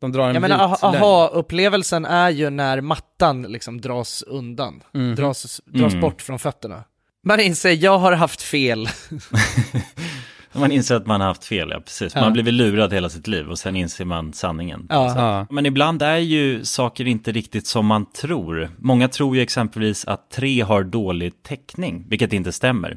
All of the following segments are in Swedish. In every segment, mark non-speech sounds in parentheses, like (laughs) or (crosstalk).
De drar en Jag menar aha-upplevelsen är ju när mattan liksom dras undan, Mhm. dras, dras Mm. bort från fötterna. Man inser, jag har haft fel. (laughs) Man inser att man har haft fel, ja precis. Man Ja. blivit lurad hela sitt liv och sen inser man sanningen. Ja. Ja. Men ibland är ju saker inte riktigt som man tror. Många tror ju exempelvis att tre har dålig täckning, vilket inte stämmer.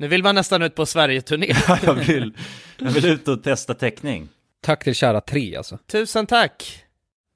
Nu vill man nästan ut på Sverige-turné. (laughs) Ja, jag vill, jag vill ut och testa täckning. Tack till kära tre alltså. Tusen tack!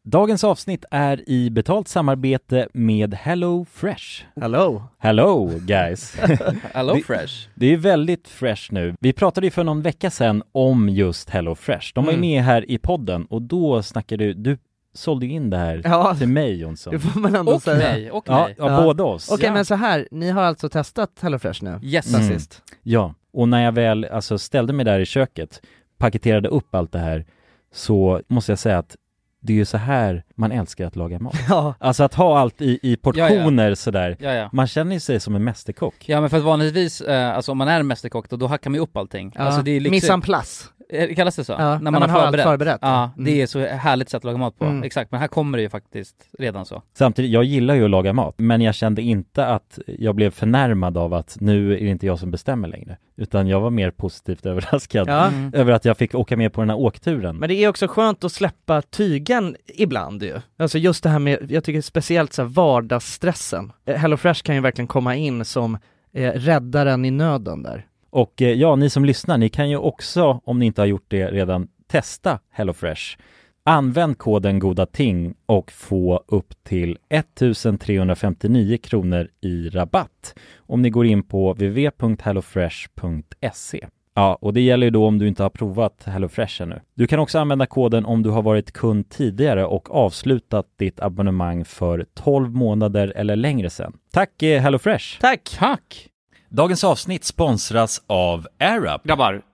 Dagens avsnitt är i betalt samarbete med Hello Fresh. Hello! Hello guys! (laughs) Hello Det- Fresh. Det är väldigt fresh nu. Vi pratade ju för någon vecka sedan om just Hello Fresh. De var ju Mm. med här i podden och då snackade du, du sålde ju in det här Ja, till mig Jonsson. det får man ändå Och säga. mig, och Ja, mig. ja, Ja. båda oss. Okej Ja. men så här, ni har alltså testat HelloFresh nu? Yes. Mm. sist? Ja, och när jag väl alltså, ställde mig där i köket, paketerade upp allt det här, så måste jag säga att det är ju så här man älskar att laga mat. (laughs) Ja. Alltså att ha allt i, i portioner sådär. Ja, ja. Man känner ju sig som en mästerkock. Ja men för att vanligtvis, eh, alltså om man är mästerkock då, då hackar man ju upp allting. ja. Alltså det är liksom, Mise en place. Eh, Kallas det så? Ja, när man har allt förberett. Ja, Mm. det är så härligt sätt att laga mat på. Mm. Exakt, men här kommer det ju faktiskt redan så. Samtidigt, jag gillar ju att laga mat, men jag kände inte att jag blev förnärmad av att nu är det inte jag som bestämmer längre. Utan jag var mer positivt (laughs) överraskad Ja. Mm. över att jag fick åka med på den här åkturen. Men det är också skönt att släppa tygen ibland ju. Alltså just det här med, jag tycker speciellt så här vardagsstressen. Eh, HelloFresh kan ju verkligen komma in som eh, räddaren i nöden där. Och eh, ja, ni som lyssnar, ni kan ju också, om ni inte har gjort det redan, testa HelloFresh. Använd koden goda ting och få upp till 1359 kronor i rabatt om ni går in på www.hellofresh.se. Ja, och det gäller ju då om du inte har provat HelloFresh ännu. Du kan också använda koden om du har varit kund tidigare och avslutat ditt abonnemang för 12 månader eller längre sedan. Tack eh, HelloFresh! Tack! Tack! Dagens avsnitt sponsras av AirUp. Grabbar,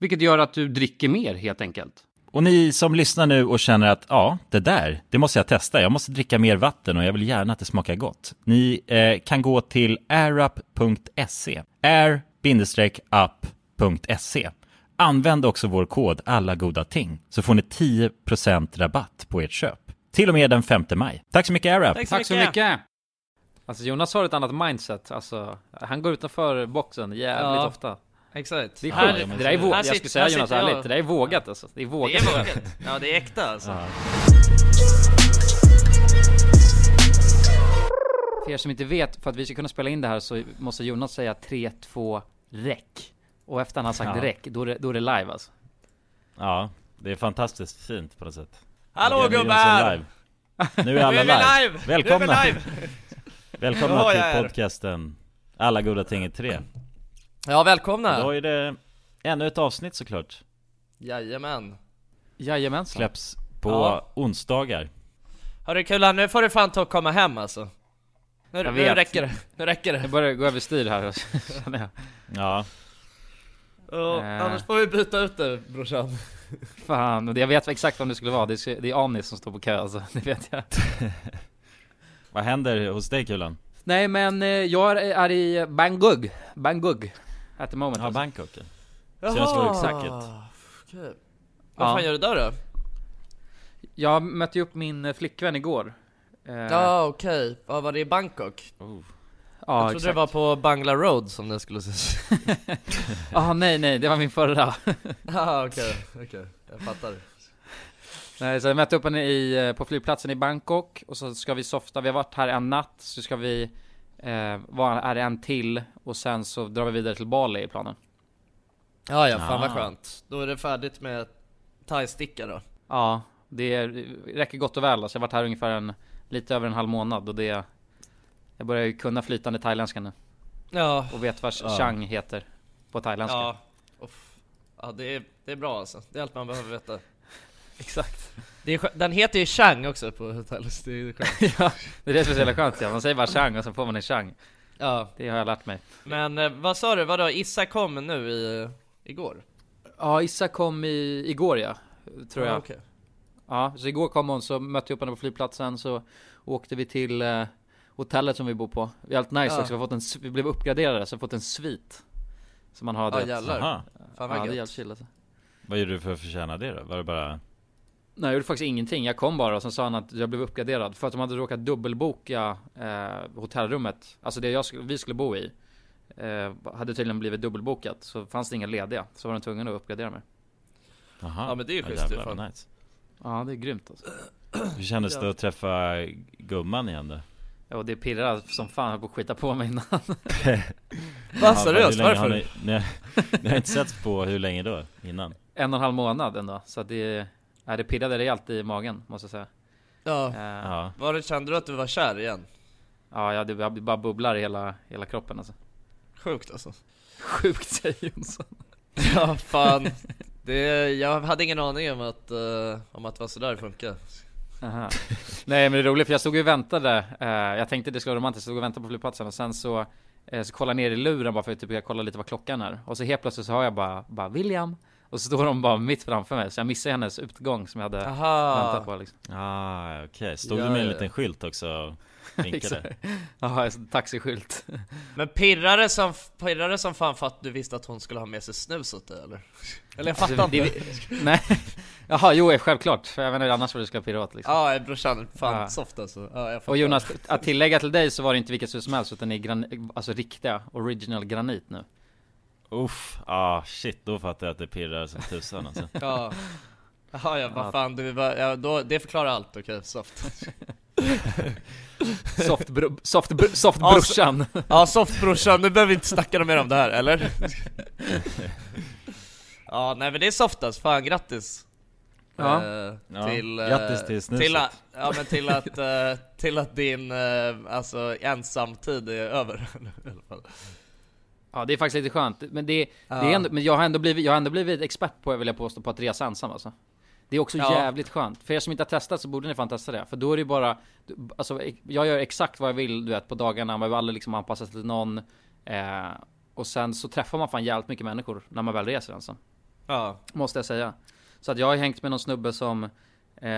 Vilket gör att du dricker mer helt enkelt. Och ni som lyssnar nu och känner att ja, det där, det måste jag testa. Jag måste dricka mer vatten och jag vill gärna att det smakar gott. Ni eh, kan gå till airup.se. air-up.se. Använd också vår kod alla goda ting så får ni 10% rabatt på ert köp. Till och med den 5 maj. Tack så mycket AirUp! Tack så mycket! Alltså Jonas har ett annat mindset, alltså han går utanför boxen jävligt Ja. ofta Exakt. Det är Här- sjukt, det där är vågat, jag skulle säga Jonas ärligt, det där är vågat alltså Det är Det vågat är vågat. (laughs) Ja, det är äkta alltså. För er som inte vet, för att vi ska kunna spela in det här så måste Jonas säga 3, 2, räck Och efter han har sagt Ja. räck, då är, det, då är det live alltså Ja, det är fantastiskt fint på något sätt. Hallå, Det gubbar! live. Nu är alla live! live! Välkomna! Välkomna Ja, till podcasten Alla goda ting är tre. Ja, välkomna! Då är det ännu ett avsnitt såklart. Jajamän. Jajamensan Släpps på Ja. onsdagar. Hörru Kulan, nu får du fan ta och komma hem alltså. Nu, nu räcker det. Nu räcker det. Jag börjar gå överstyr här känner jag Ja, Ja, Eh. Annars får vi byta ut det brorsan. Fan, och jag vet exakt vem det skulle vara, det är, det är Anis som står på kö alltså, det vet jag (laughs) vad händer hos dig Kulan? Nej men eh, jag är, i Bangkok, Bangkok At the moment Ja, alltså. Bangkok. Väldigt säkert. Okej. Vad Ja. fan gör du där då? Jag mötte ju upp min eh, flickvän igår Eh, Ja okej, vad var det i Bangkok? ja jag trodde exakt. det var på Bangla Road som det skulle ses. (laughs) Ah, nej nej, det var min förra (laughs) Ja okej, okej, jag fattar. Nej, så jag mötte upp henne i, eh, på flygplatsen i Bangkok och så ska vi softa, vi har varit här en natt, så ska vi eh, vara här en till och sen så drar vi vidare till Bali i planen Ja ja, fan vad Ah. skönt. Då är det färdigt med thai-sticka då. Ja, det är- räcker gott och väl alltså. Jag har varit här ungefär en, lite över en halv månad och det Jag börjar ju kunna flytande thailändska nu Ja, och vet vad Ja. chang heter på thailändska ja. Uff. Ja det är, det är bra alltså, det är allt man behöver veta. Exakt Det är, den heter ju Chang också på thailändska, det är skönt. (laughs) Ja, det är det som är så jävla skönt ja. Man säger bara chang och så får man en chang Ja, Det har jag lärt mig men eh, vad sa du, vadå, Issa kom nu i, igår? Ja, Issa kom i, igår ja, tror jag Ja, okej. Ja, så igår kom hon, så mötte jag upp henne på flygplatsen, så åkte vi till eh, hotellet som vi bor på. Det är helt nice Ja. också, vi, har fått en, vi blev uppgraderade, så vi har fått en svit. Som man har, Ja jävlar, fan Ja, vad det är chill alltså. Vad gjorde du för att förtjäna det då? Var det bara... Nej jag gjorde faktiskt ingenting, jag kom bara och så sa han att jag blev uppgraderad. För att de hade råkat dubbelboka eh, hotellrummet, alltså det jag, skulle- vi skulle bo i. Eh, hade tydligen blivit dubbelbokat, så fanns det inga lediga. Så var de tvungna att uppgradera mig. Aha. Ja, men det är ju schysst, vad nice. Ja det är grymt alltså. Hur kändes det att träffa gumman igen då? Ja, det pirrar som fan, höll på att skita på mig innan. (laughs) Va seriöst, hur länge har varför? Ni, ni, har- ni har inte setts på hur länge då? Innan? en och en halv månad ändå. Så det, ja, det pirrade rejält i magen måste jag säga. Ja, Eh, ja, var det, kände du att du var kär igen? ja det jag bara bubblar i hela, hela kroppen alltså. Sjukt alltså. Sjukt säger Jonsson. (laughs) Ja fan, det, jag hade ingen aning om att, eh, om att det var sådär det funkar. Aha. Nej men det är roligt för jag stod och väntade. Eh, jag tänkte det skulle vara romantiskt, jag stod och väntade på flygplatsen och sen så eh, så kollade jag ner i luren bara för att typ, jag kolla lite vad klockan är. Och så helt plötsligt så hör jag bara, bara William. Och så står de bara mitt framför mig, så jag missade hennes utgång som jag hade Aha. väntat på liksom. Ah, okej. Stod Ja, du med en ja. liten skylt också (laughs) vinkade? Ja, en taxiskylt. Men pirrade som, pirrade som fan för att du visste att hon skulle ha med sig snus åt dig eller? Eller jag fattar Alltså, inte. det- (laughs) Nej, jaha jo självklart, för jag vet inte annars vad du ska pirra åt liksom. Ja brorsan, fan Ja. soft alltså. Ja. Och Jonas, att tillägga till dig så var det inte vilket snus som helst utan det är gran, alltså riktiga, original granit nu Uff, ah shit, då fattar jag att det pirrar som tusan alltså. (laughs) Ja. Jaha ja, vad Ja. fan, du, var- ja, då, det förklarar allt, okej, soft. (laughs) Soft, bro, soft, br, soft Ja, brorsan (laughs) Ja, soft brorsan, nu behöver vi inte snacka mer om det här, eller? ja, nej men det är softast, fan grattis! Ja. Eh, Ja, till, eh, grattis till snuset. till, att- Ja men till att, eh, till att din, eh, alltså ensamtid är över i alla fall. Ja det är faktiskt lite skönt, men det, det Ja. är ändå, men jag har ändå blivit, jag har ändå blivit expert på, vill jag påstå, på att resa ensam alltså Det är också Ja. jävligt skönt, för er som inte har testat så borde ni fan testa det, för då är det ju bara Alltså jag gör exakt vad jag vill du vet på dagarna, man behöver aldrig liksom anpassa sig till någon eh, Och sen så träffar man fan jävligt mycket människor när man väl reser ensam Ja. Måste jag säga. Så att jag har hängt med någon snubbe som eh,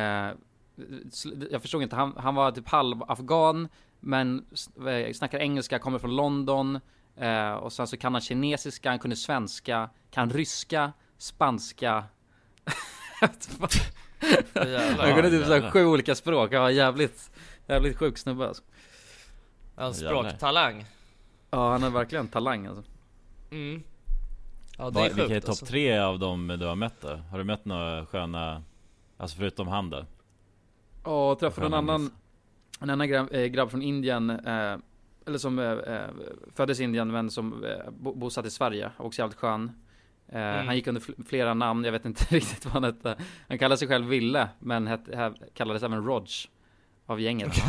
Jag förstod inte, han, han var typ halv afghan Men eh, snackar engelska, kommer från London eh, Och sen så kan han kinesiska, han kunde svenska Kan ryska, spanska (laughs) Jävlar. Han kunde typ såhär sju olika språk, ja jävligt Jävligt sjuk snubbe alltså. En språktalang. Ja han har verkligen talang alltså. Mm. Ja det är Vilka är sjukt topp alltså. tre av dem du har mött då? Har du mött några sköna, alltså förutom han då? Ja, träffade en annan. En annan grabb, eh, grabb från Indien eh, Eller som eh, eh, föddes i Indien men som eh, bo, bosatt i Sverige Också jävligt skön eh, Mm. Han gick under fl- flera namn, jag vet inte (laughs) riktigt vad han hette Han kallade sig själv Ville Men het, kallades även Rog Av gänget (laughs)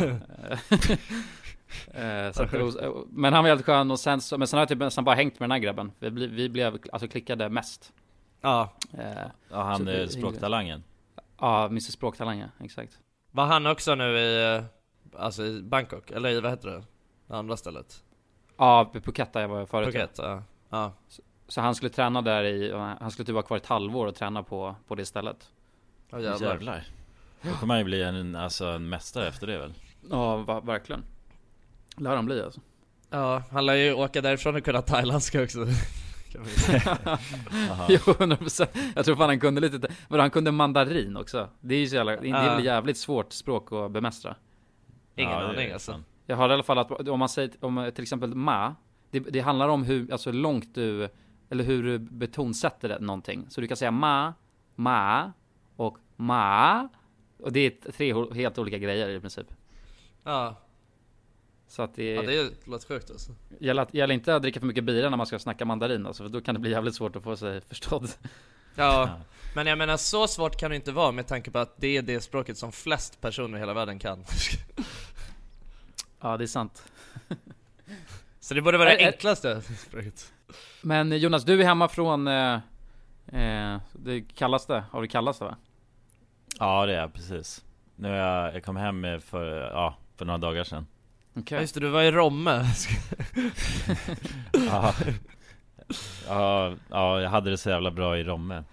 eh, så att, det var- eh, Men han var jävligt skön och sen så, men sen har jag typ nästan bara hängt med den här grabben Vi, bli- vi blev, alltså klickade mest Ja. eh, Ja han är språktalangen Ja, Mr Språktalang ja, exakt Var han också nu i, eh, alltså i Bangkok? Eller i, vad heter det? Det andra stället? Ja, på Phuket där jag var förut. Phuket, ja. ja. Så han skulle träna där i, han skulle typ vara kvar ett halvår och träna på, på det stället Ja jävlar. Jävlar Då kommer han ju bli en, alltså en mästare efter det väl? Ja, va, verkligen Lär han bli alltså Ja, han lär ju åka därifrån och kunna thailändska också. (laughs) (laughs) Jo, 100% Jag tror fan han kunde lite, men han kunde mandarin också Det är ju så jävla, det är jävligt svårt språk att bemästra Ingen Ja, aning alltså. Jag har i alla fall att om man säger, om till exempel ma Det, det handlar om hur, alltså långt du Eller hur du betonsätter det, någonting. Så du kan säga ma, ma och ma. Och det är tre helt olika grejer i princip. Ja, Så att det, ja det låter sjukt alltså. gäller, gäller inte att dricka för mycket bira när man ska snacka mandarin alltså, för då kan det bli jävligt svårt att få sig förstådd. Ja, (laughs) men jag menar så svårt kan det inte vara med tanke på att det är det språket som flest personer i hela världen kan. (laughs) Ja det är sant (laughs) Så det borde vara det enklaste (laughs) språket. Men Jonas, du är hemma från eh, eh, det kallaste, av det kallaste va? Ja det är jag, precis Nu är jag, jag kom hem för, ja, för några dagar sedan Okej Ja just det, du var i Romme. (laughs) Ja, ja, ja jag hade det så jävla bra i Romme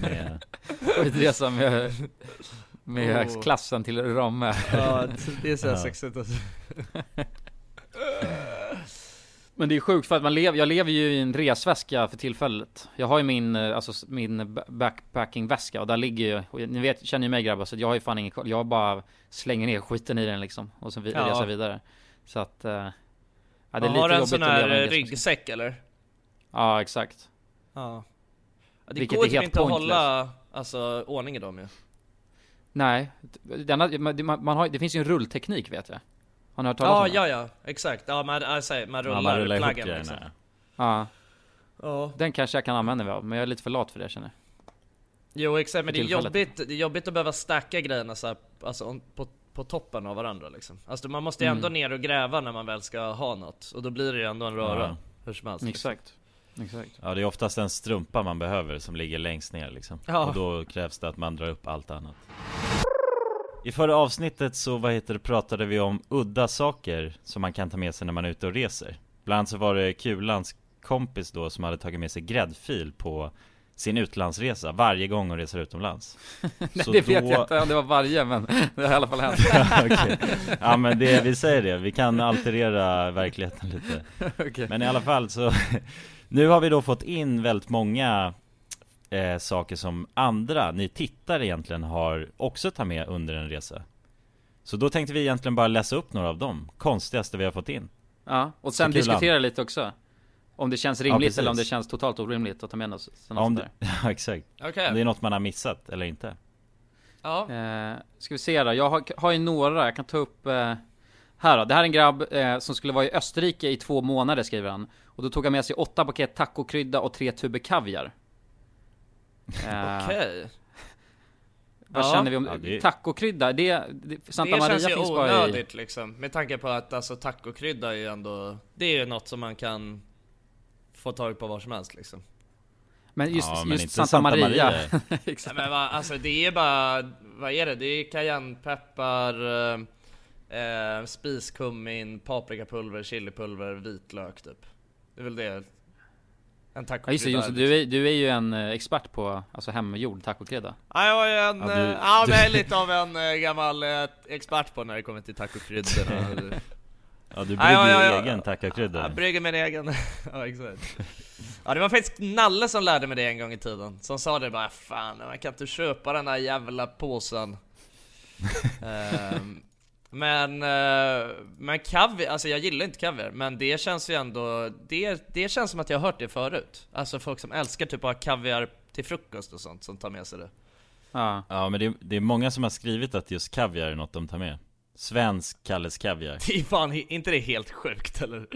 med, Skitresa med, med Oh. klassen till Romme ja, det är så Ja. sexigt alltså. (laughs) Men det är sjukt för att man lever, jag lever ju i en resväska för tillfället Jag har ju min, eh, alltså min ba- backpackingväska och där ligger ju, ni vet, känner ju mig grabbar så jag har ju fan ingen koll Jag bara slänger ner skiten i den liksom och sen vi, Ja. reser vidare Så att, eh, ja, det är lite har en jobbigt sån här en ryggsäck eller? Ja exakt Ja. ja det Vilket går är typ inte att hålla alltså, ordning i dem ju. Nej, denna, man, man har, det finns ju en rullteknik vet jag Har ni hört talas Ja, om det? ja, ja, exakt. Ja, man, alltså, man rullar, ja, man rullar ihop plaggen grejerna liksom. Ja, Ja. den kanske jag kan använda mig av, men jag är lite för lat för det känner jag Jo exakt, men det är, jobbigt, det är jobbigt att behöva stacka grejerna så här, alltså, på, på toppen av varandra liksom. Alltså man måste ju ändå Mm. ner och gräva när man väl ska ha något. Och då blir det ju ändå en röra. Ja. Hur som helst. liksom. Exakt Ja det är oftast en strumpa man behöver som ligger längst ner liksom Ja. Och då krävs det att man drar upp allt annat I förra avsnittet så vad heter det, pratade vi om udda saker som man kan ta med sig när man är ute och reser Bland annat så var det Kulans kompis då som hade tagit med sig gräddfil på sin utlandsresa varje gång hon reser utomlands. (laughs) Nej Så det vet då- jag inte om det var varje men (laughs) det har i alla fall hänt. (laughs) Okej. Ja men det, vi säger det, vi kan alterera verkligheten lite. Okej. Men i alla fall så, nu har vi då fått in väldigt många eh, saker som andra, ni tittare egentligen har också tagit med under en resa. Så då tänkte vi egentligen bara läsa upp några av dem, konstigaste vi har fått in. Ja, och sen diskutera lite också. Om det känns rimligt precis. eller om det känns totalt orimligt att ta med oss sådana Om sånt det, (laughs) ja exakt. Okej. Om det är något man har missat eller inte. Ja. Eh, ska vi se då, jag har, har ju några, jag kan ta upp eh, Här då, det här är en grabb eh, som skulle vara i Österrike i två månader skriver han Och då tog han med sig åtta paket tacokrydda och tre tuber kaviar eh, Okej. Vad Ja. känner vi om Ja, det- tacokrydda? Det, det, Santa det Maria känns ju finns bara i onödigt liksom, med tanke på att alltså tacokrydda är ju ändå, det är ju något som man kan få tag på var som helst liksom. Men just, Ja, men just inte Santa, Santa Maria, Maria. (laughs) Nej, men va, alltså det är bara, vad är det? Det är cayennepeppar, eh, eh, spiskummin, paprikapulver, chilipulver, vitlök typ. Det är väl det. En Ja just det tacokrydda Jonsson, liksom. du är, du är ju en eh, expert på alltså hemgjord tacokrydda Ja, jag är en, Ja, ja, du- ja du- lite av en eh, gammal eh, expert på när det kommer till tacokryddor. (laughs) Ja du brygger ja, ja, ja. egen tackakrydda. Jag brygger min egen. (laughs) ja exakt. Ja det var faktiskt Nalle som lärde mig det en gång i tiden. Som sa det bara fan man kan inte köpa den här jävla påsen. (laughs) Ehm, men, eh, men kaviar, alltså jag gillar inte kaviar, men det känns ju ändå, det, det känns som att jag har hört det förut. Alltså folk som älskar typ att ha kaviar till frukost och sånt, som tar med sig det. Ja, Ja men det, det är många som har skrivit att just kaviar är något de tar med. Svensk Kalles kaviar. Det är fan, inte det helt sjukt eller?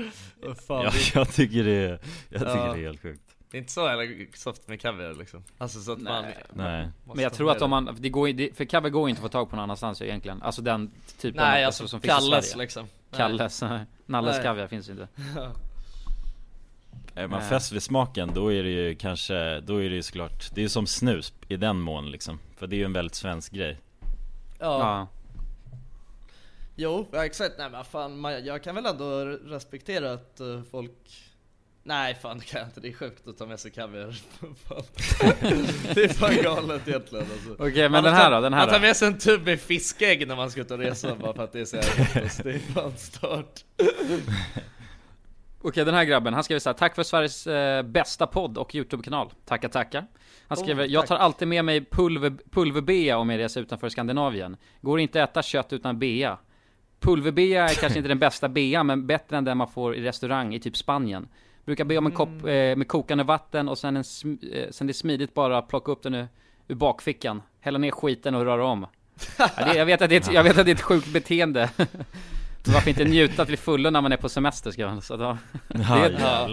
Fan, Ja, det, jag tycker det är, jag tycker Ja. det är helt sjukt. Det är inte så jävla soft med kaviar liksom. Alltså så att man... Nej. Nej. Men jag tror att om man, det går, det, för kaviar går inte att få tag på någon annanstans egentligen Alltså den typen Nej av, alltså, som finns i Kalles Sverige liksom. Nej. Kalles, Nalles Nej. kaviar finns ju inte Är man Nej. fäst vid smaken då är det ju kanske, då är det ju såklart Det är ju som snus i den mån liksom För det är ju en väldigt svensk grej Ja. Ja, Jo, exakt. Nej men fan, man, jag kan väl ändå respektera att eh, folk... Nej fan det kan jag inte, det är sjukt att ta med sig kaviar. (laughs) Det är fan galet egentligen alltså. Okej men Man den tar- här då, den här Man tar med sig en tub med fiskägg när man ska ut och resa bara för att det är så jävla. Det är fan stört. (laughs) Okej den här grabben, han skriver så här, Tack för Sveriges eh, bästa podd och YouTube-kanal Tackar tackar Han Oh, skriver, jag tack. tar alltid med mig pulver, pulverbea om jag reser utanför Skandinavien Går inte att äta kött utan bea Pulverbea är kanske inte den bästa bea, men bättre än den man får i restaurang i typ Spanien Brukar be om en kopp Mm. eh, med kokande vatten och sen, en, sm- eh, sen det är smidigt bara att plocka upp den ur, ur bakfickan Hälla ner skiten och röra om ja, det, jag, vet att det är ett, jag vet att det är ett sjukt beteende (laughs) Varför inte njuta till fullo när man är på semester ska så att, ja.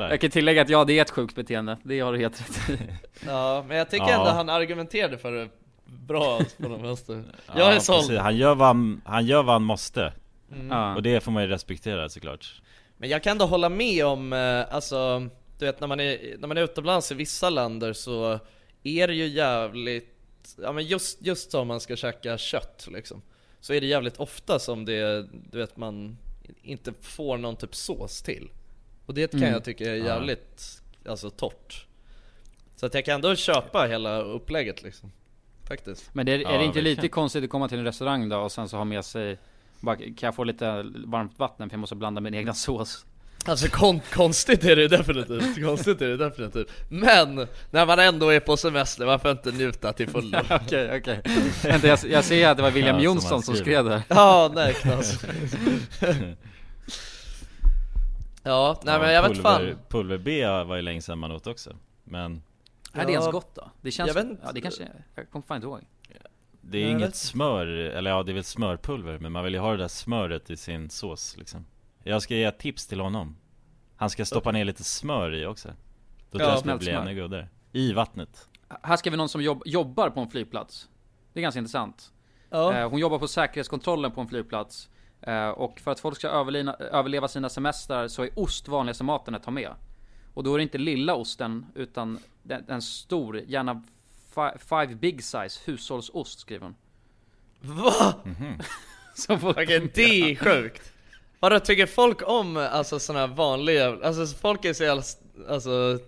Jag kan tillägga att ja, det är ett sjukt beteende. Det har du helt rätt i. (laughs) Ja, men jag tycker Ja. ändå han argumenterade för det bra på de vänster. Ja, Jag är såld. Han gör vad han, han gör vad han måste Ja. Och det får man ju respektera såklart Men jag kan ändå hålla med om, eh, alltså, du vet när man är, när man är utomlands i vissa länder så är det ju jävligt, ja men just, just som man ska käka kött liksom. Så är det jävligt ofta som det, du vet man inte får någon typ sås till. Och det kan Mm. jag tycka är jävligt, alltså torrt. Så att jag kan ändå köpa hela upplägget liksom. Faktiskt. Men det är, Ja, är det inte lite konstigt att komma till en restaurang då och sen så ha med sig bara, kan jag få lite varmt vatten för jag måste blanda min egna sås? Alltså kon konstigt är det definitivt, konstigt är det definitivt Men, när man ändå är på semester, varför inte njuta till fullo? (laughs) Okej, okej. Vänta, jag, jag ser att det var William Ja, Jonsson som skrev det. Ja, nej knas (laughs) Ja, nej men jag vet fan Pulver-B var ju länge sedan man åt också Men Är det ens Ja, gott då? Det känns, jag vet inte. ja det kanske, jag kommer fan inte ihåg. Det är Jag inget vet. smör, eller ja det är väl smörpulver Men man vill ju ha det där smöret i sin sås liksom Jag ska ge ett tips till honom Han ska stoppa ner lite smör i också Då tror Ja, jag det blir ännu godare I vattnet Här ska vi någon som jobb, jobbar på en flygplats. Det är ganska intressant. Ja, Eh, Hon jobbar på säkerhetskontrollen på en flygplats. Eh, Och för att folk ska överlina, överleva sina semestrar så är ost vanligaste maten att ta med. Och då är det inte lilla osten, utan den, en stor, gärna fi, five big size hushållsost skriver hon. va? (laughs) Som folk Okej, det är sjukt! Vadå, tycker folk om alltså sådana här vanliga, alltså folk är så jävla, alltså,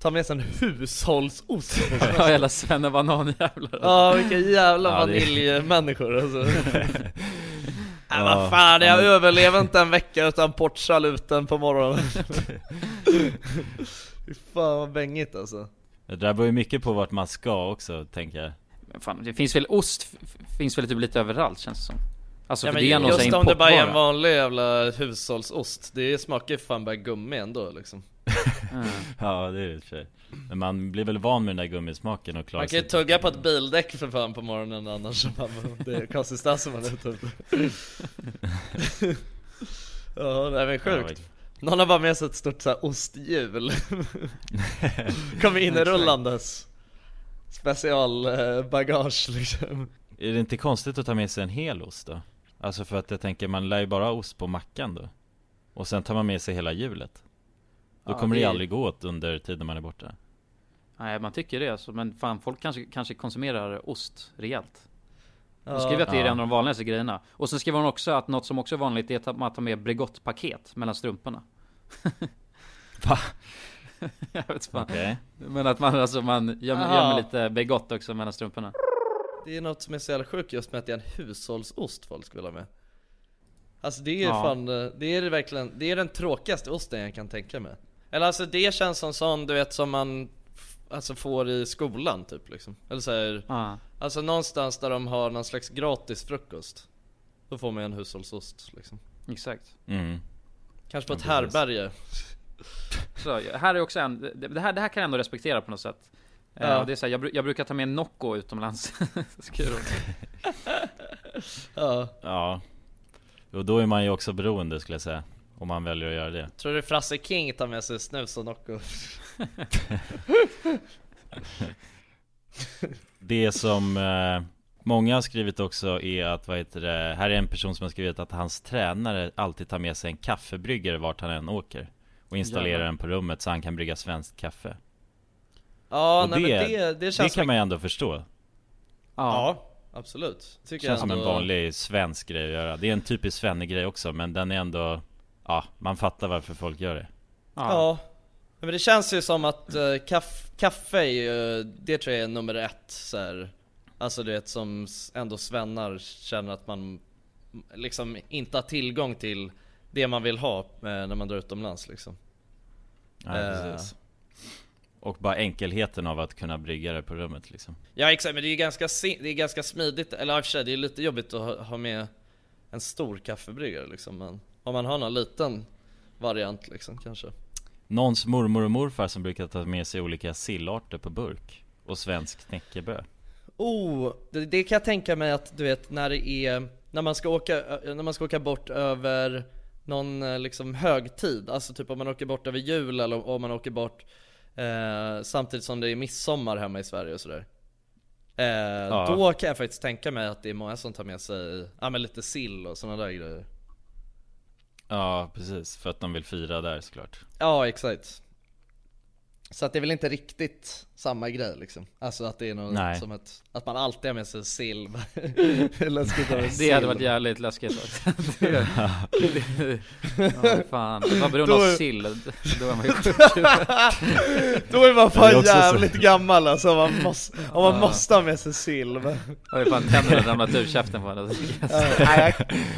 ta med sig en hushållsost (laughs) Ja jävla svennebananjävlar Ja vilka jävla Ja, vaniljmänniskor alltså. Nej (laughs) Ja, vad fan, jag ja, men- överlever inte en vecka utan portsaluten på morgonen. Fy fan vad bängigt alltså Det där beror ju mycket på vart man ska också, tänker jag. Men fan, det finns väl ost, finns väl typ lite överallt känns det som. Alltså ja, för men det är Just om det bara är en vanlig jävla hushållsost, det smakar ju fan bara gummi ändå liksom. (laughs) Ja det är det i och för sig. Men man blir väl van med den där gummismaken och klarar Man kan ju tugga på ett bildäck för fan på morgonen annars det är konsistensen man är ute efter Ja det är väl sjukt Någon har bara med sig ett stort så här osthjul (laughs) Kommer inrullandes Specialbagage liksom. Är det inte konstigt att ta med sig en hel ost då? Alltså för att jag tänker, man lär ju bara ha ost på mackan då. Och sen tar man med sig hela hjulet. Då Ja, kommer det ju aldrig gå åt under tiden man är borta. Nej man tycker det alltså, men fan folk kanske, kanske konsumerar ost rejält. Hon skriver att det är Ja. en av de vanligaste grejerna. Och sen skriver hon också att något som också är vanligt är att man tar med Bregottpaket mellan strumporna (laughs) Va? (laughs) Jag vet fan Okej. Men att man alltså, man gömmer, gömmer lite Bregott också mellan strumporna Det är något som är så jävla sjukt just med att det är en hushållsost folk skulle ha med Alltså det är ju Ja. fan, eh, det är verkligen, det är den tråkigaste osten jag kan tänka mig Eller alltså det känns som sån du vet som man Alltså får i skolan typ liksom Eller så här, Ja. Alltså någonstans där de har någon slags gratis frukost Då får man en hushållsost liksom Exakt Mm. Kanske på Ja, ett precis. härberge Så här är också en, det, här, det här kan jag ändå respektera på något sätt Ja. ja. det är så här, jag, jag brukar ta med Nocco utomlands (laughs) Ja, Ja Och då är man ju också beroende skulle jag säga Om man väljer att göra det tror du Frasse King tar med sig snus och Nocco? (laughs) Det som eh, många har skrivit också är att, vad heter det, här är en person som har skrivit att hans tränare alltid tar med sig en kaffebryggare vart han än åker. Och installerar Jävlar. den på rummet så han kan brygga svenskt kaffe. Ja, Och nej det- men det, det Det känns kan som man ju ändå förstå. Ja, absolut. Tycker Känns som jag en ändå- vanlig svensk grej att göra. Det är en typisk svenne-grej också men den är ändå Ja, man fattar varför folk gör det. Ja. Men det känns ju som att uh, kaff, kaffe är ju, det tror jag är nummer ett så här. Alltså du vet som ändå svennar känner att man liksom inte har tillgång till det man vill ha eh, när man drar utomlands liksom. Ja, Eh. precis Och bara enkelheten av att kunna brygga det på rummet liksom Ja exakt, men det är ju ganska, det är ganska smidigt, eller i och för sig det är lite jobbigt att ha, ha med en stor kaffebryggare liksom men om man har någon liten variant liksom kanske. Någons mormor och morfar som brukar ta med sig olika sillarter på burk Och svensk knäckebröd Oh, det, det kan jag tänka mig att du vet när det är När man ska åka, ö- när man ska åka bort över någon eh, liksom högtid Alltså typ om man åker bort över jul eller om man åker bort eh, Samtidigt som det är midsommar hemma i Sverige och sådär. Eh, Då kan jag faktiskt tänka mig att det är många som tar med sig, ja men lite sill och sådana där grejer. Ja, precis, för att de vill fira där såklart. Ja exakt Så att det är väl inte riktigt samma grej liksom. Alltså att det är något Nej. som ett, att man alltid har med sig sill. (laughs) Läskigt att Det hade varit jävligt läskigt faktiskt (laughs) det, det, Ja fan, var beroende av sill, då är man ju sjuk (laughs) Då är man Det är fan också så- jävligt gammal alltså om man måste, om man Ja. måste ha med sig sill. Då har ju fan tänderna ramlat ur käften på henne Ja, jag,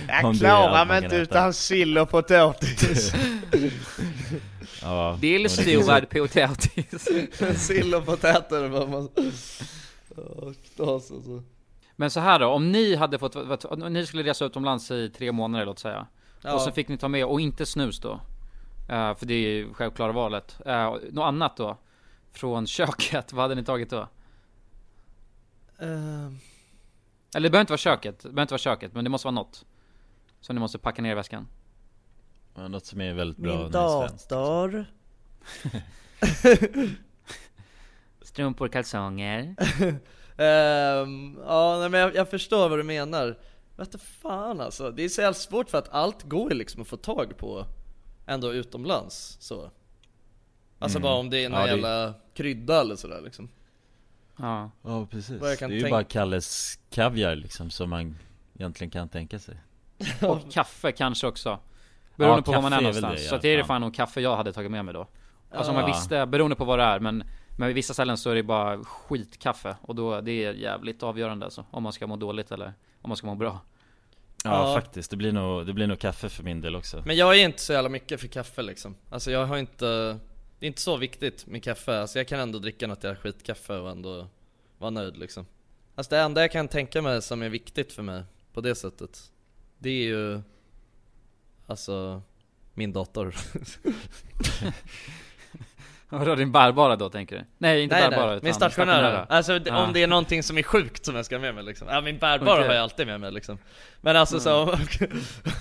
jag det klarar man mig inte utan sill och potatis Ja, Dillstuvvad potatis (laughs) Sill och potäter man... Knas alltså. Men så här då, om ni hade fått, om ni skulle resa utomlands i tre månader låt säga Ja. Och så fick ni ta med, och inte snus då eh, För det är ju självklara valet uh, Något annat då? Från köket, (laughs) vad hade ni tagit då? Ehm, Eller det behöver inte vara köket, det behöver inte vara köket, men det måste vara något Som ni måste packa ner i väskan Ja, något som är väldigt bra Min svenskt. dator. (laughs) Strumpor, kalsonger. (laughs) Ehm, Ja nej, men jag, jag förstår vad du menar. Vet du fan alltså, det är så jävla svårt för att allt går ju liksom att få tag på Ändå utomlands så. Alltså Mm. bara om det är någon Ja, det- jävla krydda eller sådär liksom. Ja. Ja, precis. Det är ju tänk- bara Kalles kaviar liksom som man egentligen kan tänka sig. Och kaffe kanske också Beroende Ja, på var man är någonstans. det, så det är fan nog kaffe jag hade tagit med mig då. Alltså man visste, beroende på vad det är men Men vid vissa ställen så är det bara skitkaffe. Och då, det är jävligt avgörande alltså Om man ska må dåligt eller om man ska må bra. Ja, Ja. faktiskt, det blir, nog, det blir nog kaffe för min del också. Men jag är inte så jävla mycket för kaffe liksom. Alltså jag har inte Det är inte så viktigt med kaffe, alltså jag kan ändå dricka något jävla skitkaffe och ändå vara nöjd liksom. Alltså det enda jag kan tänka mig som är viktigt för mig på det sättet Det är ju Alltså Min dator (laughs) Vadå din bärbara då tänker du? Nej inte Nej bärbara nej, utan min stationära Alltså d- Ja. om det är någonting som är sjukt som jag ska ha med mig liksom Ja min bärbara Okej. har jag alltid med mig liksom Men alltså så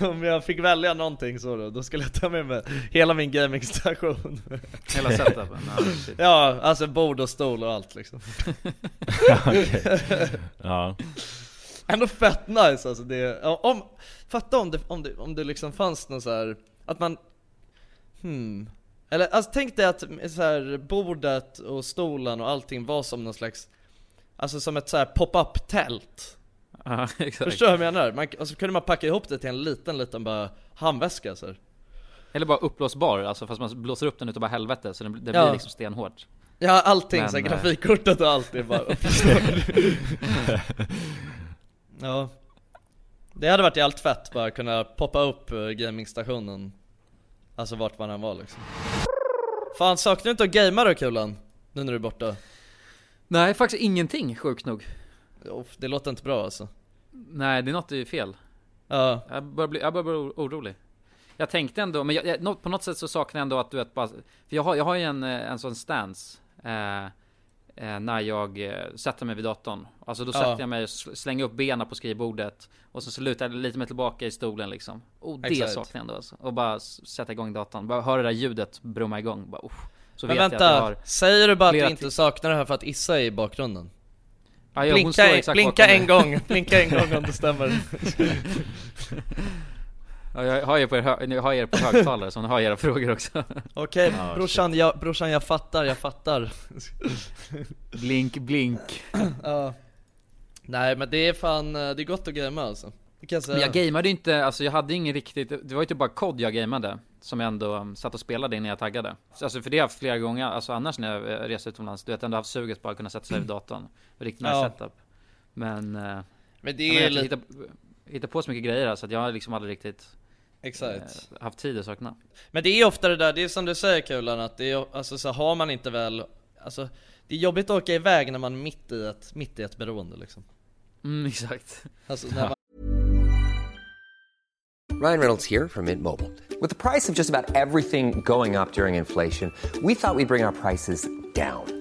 (laughs) om, jag fick välja någonting så då, då skulle jag ta med mig hela min gamingstation Hela setupen, (laughs) ja, alltså bord och stol och allt liksom Ja, okej. Ja. Ändå fett nice alltså det, om, fatta om det, om det, om det liksom fanns någon så här att man, hmm Eller alltså tänk dig att så här, bordet och stolen och allting var som någon slags Alltså som ett så här pop-up tält Ja, (laughs) exakt. Förstår du vad jag menar? Man, och så kunde man packa ihop det till en liten, liten bara handväska så här. Eller bara uppblåsbar, alltså fast man blåser upp den utav bara helvete så det, det Ja. blir liksom stenhårt Ja allting, Men, så här, eh, grafikkortet och allt är bara (laughs) (laughs) Ja. Det hade varit jävligt fett bara kunna poppa upp eh, gamingstationen. Alltså vart man än var liksom. Fan saknar du inte att gamea då Kulan? Nu när du är borta? Nej faktiskt ingenting sjukt nog. Det låter inte bra alltså. Nej det är något är fel. Ja. Jag börjar bli, jag börjar bli oro- orolig. Jag tänkte ändå, men jag, jag, på något sätt så saknar jag ändå att du vet bara För jag har, jag har ju en, eh, en sån stance eh, När jag eh, sätter mig vid datorn Alltså då Ja. sätter jag mig och sl- slänger upp benen på skrivbordet Och så, lutar jag lite mig tillbaka i stolen liksom Och det Exakt. saknar jag ändå alltså. Och bara sätta igång datorn, bara höra det där ljudet brumma igång bara, uff. Så Men vänta, har säger du bara att du inte saknar det här för att Issa är i bakgrunden? Ja, ja, blinka blinka en gång, blinka en gång om det stämmer Ja, (laughs) jag har er på, er hö- jag har er på högtalare så ni har era frågor också. (laughs) Okej Ja, brorsan, jag, brorsan jag fattar, jag fattar. Blink, blink. (clears throat) Ja. Nej men det är fan, eh, det är gott att gamea alltså. Det kan jag säga Men jag gameade inte, alltså jag hade ingen riktigt, det var ju typ bara kod jag gameade Som jag ändå um, satt och spelade innan jag taggade. Så, Alltså för det har jag haft flera gånger, alltså annars när jag eh, reser utomlands Du vet ändå haft suget bara att kunna sätta sig vid datorn. Riktigt nice Ja. setup. Men eh, Men det är jag lite, hittar, hittar på så mycket grejer så att jag har liksom aldrig riktigt exakt eh, haft tid att sakna Men det är ofta det där, det är som du säger Kulan, att det är, alltså så har man inte väl Alltså det är jobbigt att åka iväg när man är mitt i ett, mitt i ett beroende liksom Mm exakt Alltså (laughs) när man Ryan Reynolds here from Mint Mobile. With the price of just about everything going up during inflation, we thought we'd bring our prices down.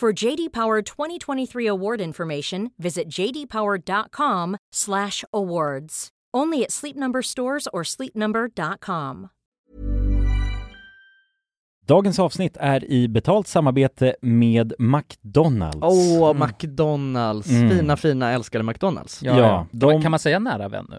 For JD Power 2023 award information, visit jdpower.com/awards. Only at Sleep Number stores or sleepnumber.com. Dagens avsnitt är i betalt samarbete med McDonalds Åh, McDonalds. Mm. Fina, fina, älskade McDonalds. Ja, de- Kan man säga nära vän nu?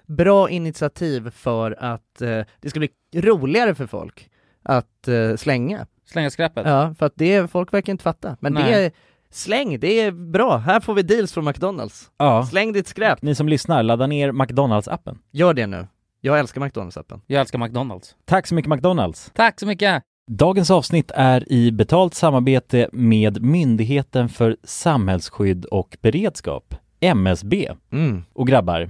bra initiativ för att eh, det ska bli roligare för folk att eh, slänga. Slänga skräpet. Ja, för att det är, folk verkar inte fatta. Men det Nej. är, släng, det är bra. Här får vi deals från McDonalds. Ja. Släng ditt skräp. Ni som lyssnar, ladda ner McDonalds-appen. Gör det nu. Jag älskar McDonalds-appen. Jag älskar McDonalds. Tack så mycket McDonalds! Tack så mycket! Dagens avsnitt är i betalt samarbete med Myndigheten för samhällsskydd och beredskap, MSB. Mm. Och grabbar,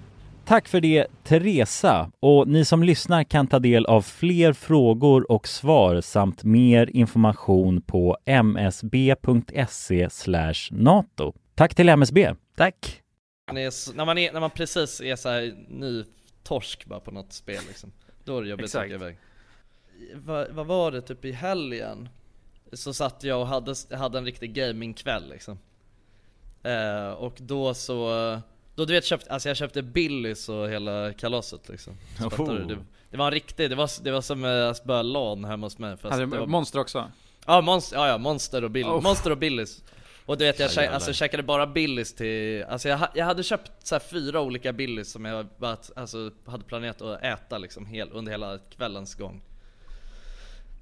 Tack för det Teresa och ni som lyssnar kan ta del av fler frågor och svar samt mer information på msb.se nato. Tack till MSB! Tack! Är, när, man är, när man precis är så här ny torsk bara på något spel liksom Då är det jobbigt att Exakt. åka iväg vad, vad var det, typ i helgen? Så satt jag och hade, hade en riktig gamingkväll liksom eh, Och då så, då du vet köpt, alltså jag köpte Billys och hela kalaset liksom Oh. du? Det, det var en riktig, det var, det var som att spöa LAN hemma hos mig fast Hade det var, monster också? Ja, monster, ja, ja, monster och Bill, Oh. monster och Billys Och du vet jag Ja, kä- jävlar. alltså, käkade bara Billys till, alltså jag, jag hade köpt så här fyra olika Billys som jag bara, alltså, hade planerat att äta liksom hel, under hela kvällens gång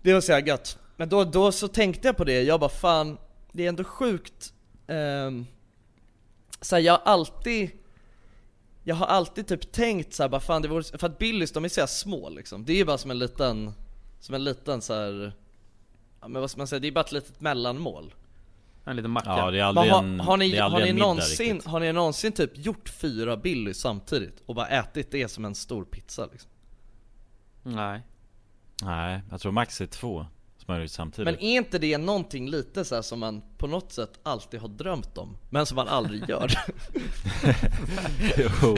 Det var så jävla gött Men då, då så tänkte jag på det, jag bara fan, det är ändå sjukt um, så här, jag har alltid jag har alltid typ tänkt så här, bara fan det vore, för att Billys de är så här små liksom Det är ju bara som en liten, som en liten så här. Ja men vad ska man säga, det är bara ett litet mellanmål En liten macka. Ja, det är aldrig har, en, har, ni, det är har, aldrig ni någonsin, riktigt. har ni någonsin typ gjort fyra Billys samtidigt och bara ätit det som en stor pizza liksom? Nej. Nej, jag tror max är två gjort samtidigt. Men är inte det någonting lite så här som man på något sätt alltid har drömt om, men som man aldrig gör? (laughs) jo,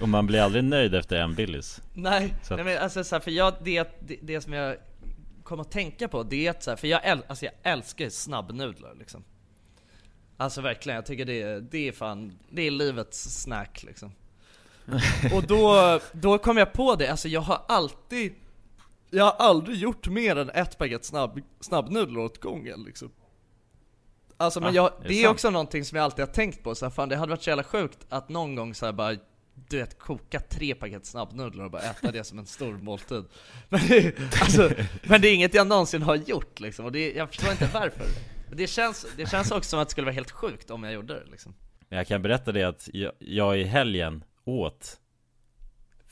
och man blir aldrig nöjd efter en Billys. Nej, Så att- nej men alltså så här, för jag, det, det, det som jag kom att tänka på det är att så här, för jag, äl, alltså jag älskar snabbnudlar liksom Alltså verkligen, jag tycker det, det är fan, det är livets snack liksom (laughs) Och då, då kom jag på det, alltså jag har alltid Jag har aldrig gjort mer än ett paket snabb, snabbnudlar åt gången liksom. Alltså men Ah, jag, är det är sant? också någonting som jag alltid har tänkt på så här, fan det hade varit så jävla sjukt att någon gång så här bara du vet, koka tre paket snabbnudlar och bara äta det som en stor måltid. Men det, alltså, men det är inget jag någonsin har gjort liksom, och det, jag förstår inte varför. Det känns, det känns också som att det skulle vara helt sjukt om jag gjorde det liksom. Jag kan berätta det att jag, jag i helgen åt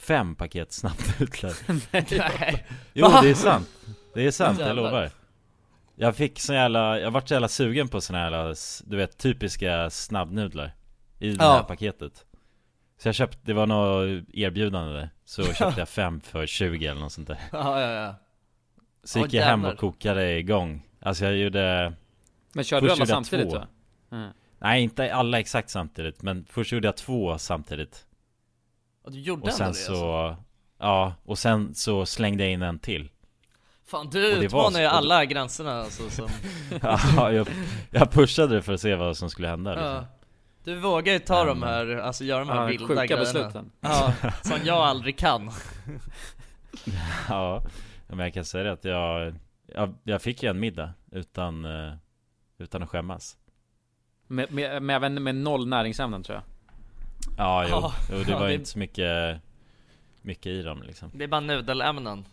fem paket snabbnudlar (laughs) Nej. Jo Va? det är (laughs) sant Det är sant, jag lovar Jag fick så jävla, jag vart så jävla sugen på såna här, du vet typiska snabbnudlar I det Ja. här paketet Så jag köpte, det var något erbjudande där Så (laughs) köpte jag fem för 20 eller något sånt där Ja, ja, ja Så gick jag hem och kokade igång Alltså jag gjorde Men körde du alla samtidigt två. då? Mm. Nej inte alla exakt samtidigt men först gjorde jag två samtidigt Och du gjorde Och sen ändå det så, alltså? ja, och sen så slängde jag in en till Fan du det var utmanar ju och- alla gränserna alltså som (laughs) Ja, jag, jag pushade det för att se vad som skulle hända liksom. Ja. Du vågar ju ta Men- de här, alltså göra de här Ja, vilda sjuka grejerna besluten. Ja, som jag aldrig kan (laughs) Ja, men jag kan säga det att jag, jag, jag fick ju en middag utan, eh, utan att skämmas Med, med, med även med noll näringsämnen tror jag Ja, jo, Ja, jo det ja, var det- inte så mycket, mycket i dem liksom. Det är bara nudelämnen.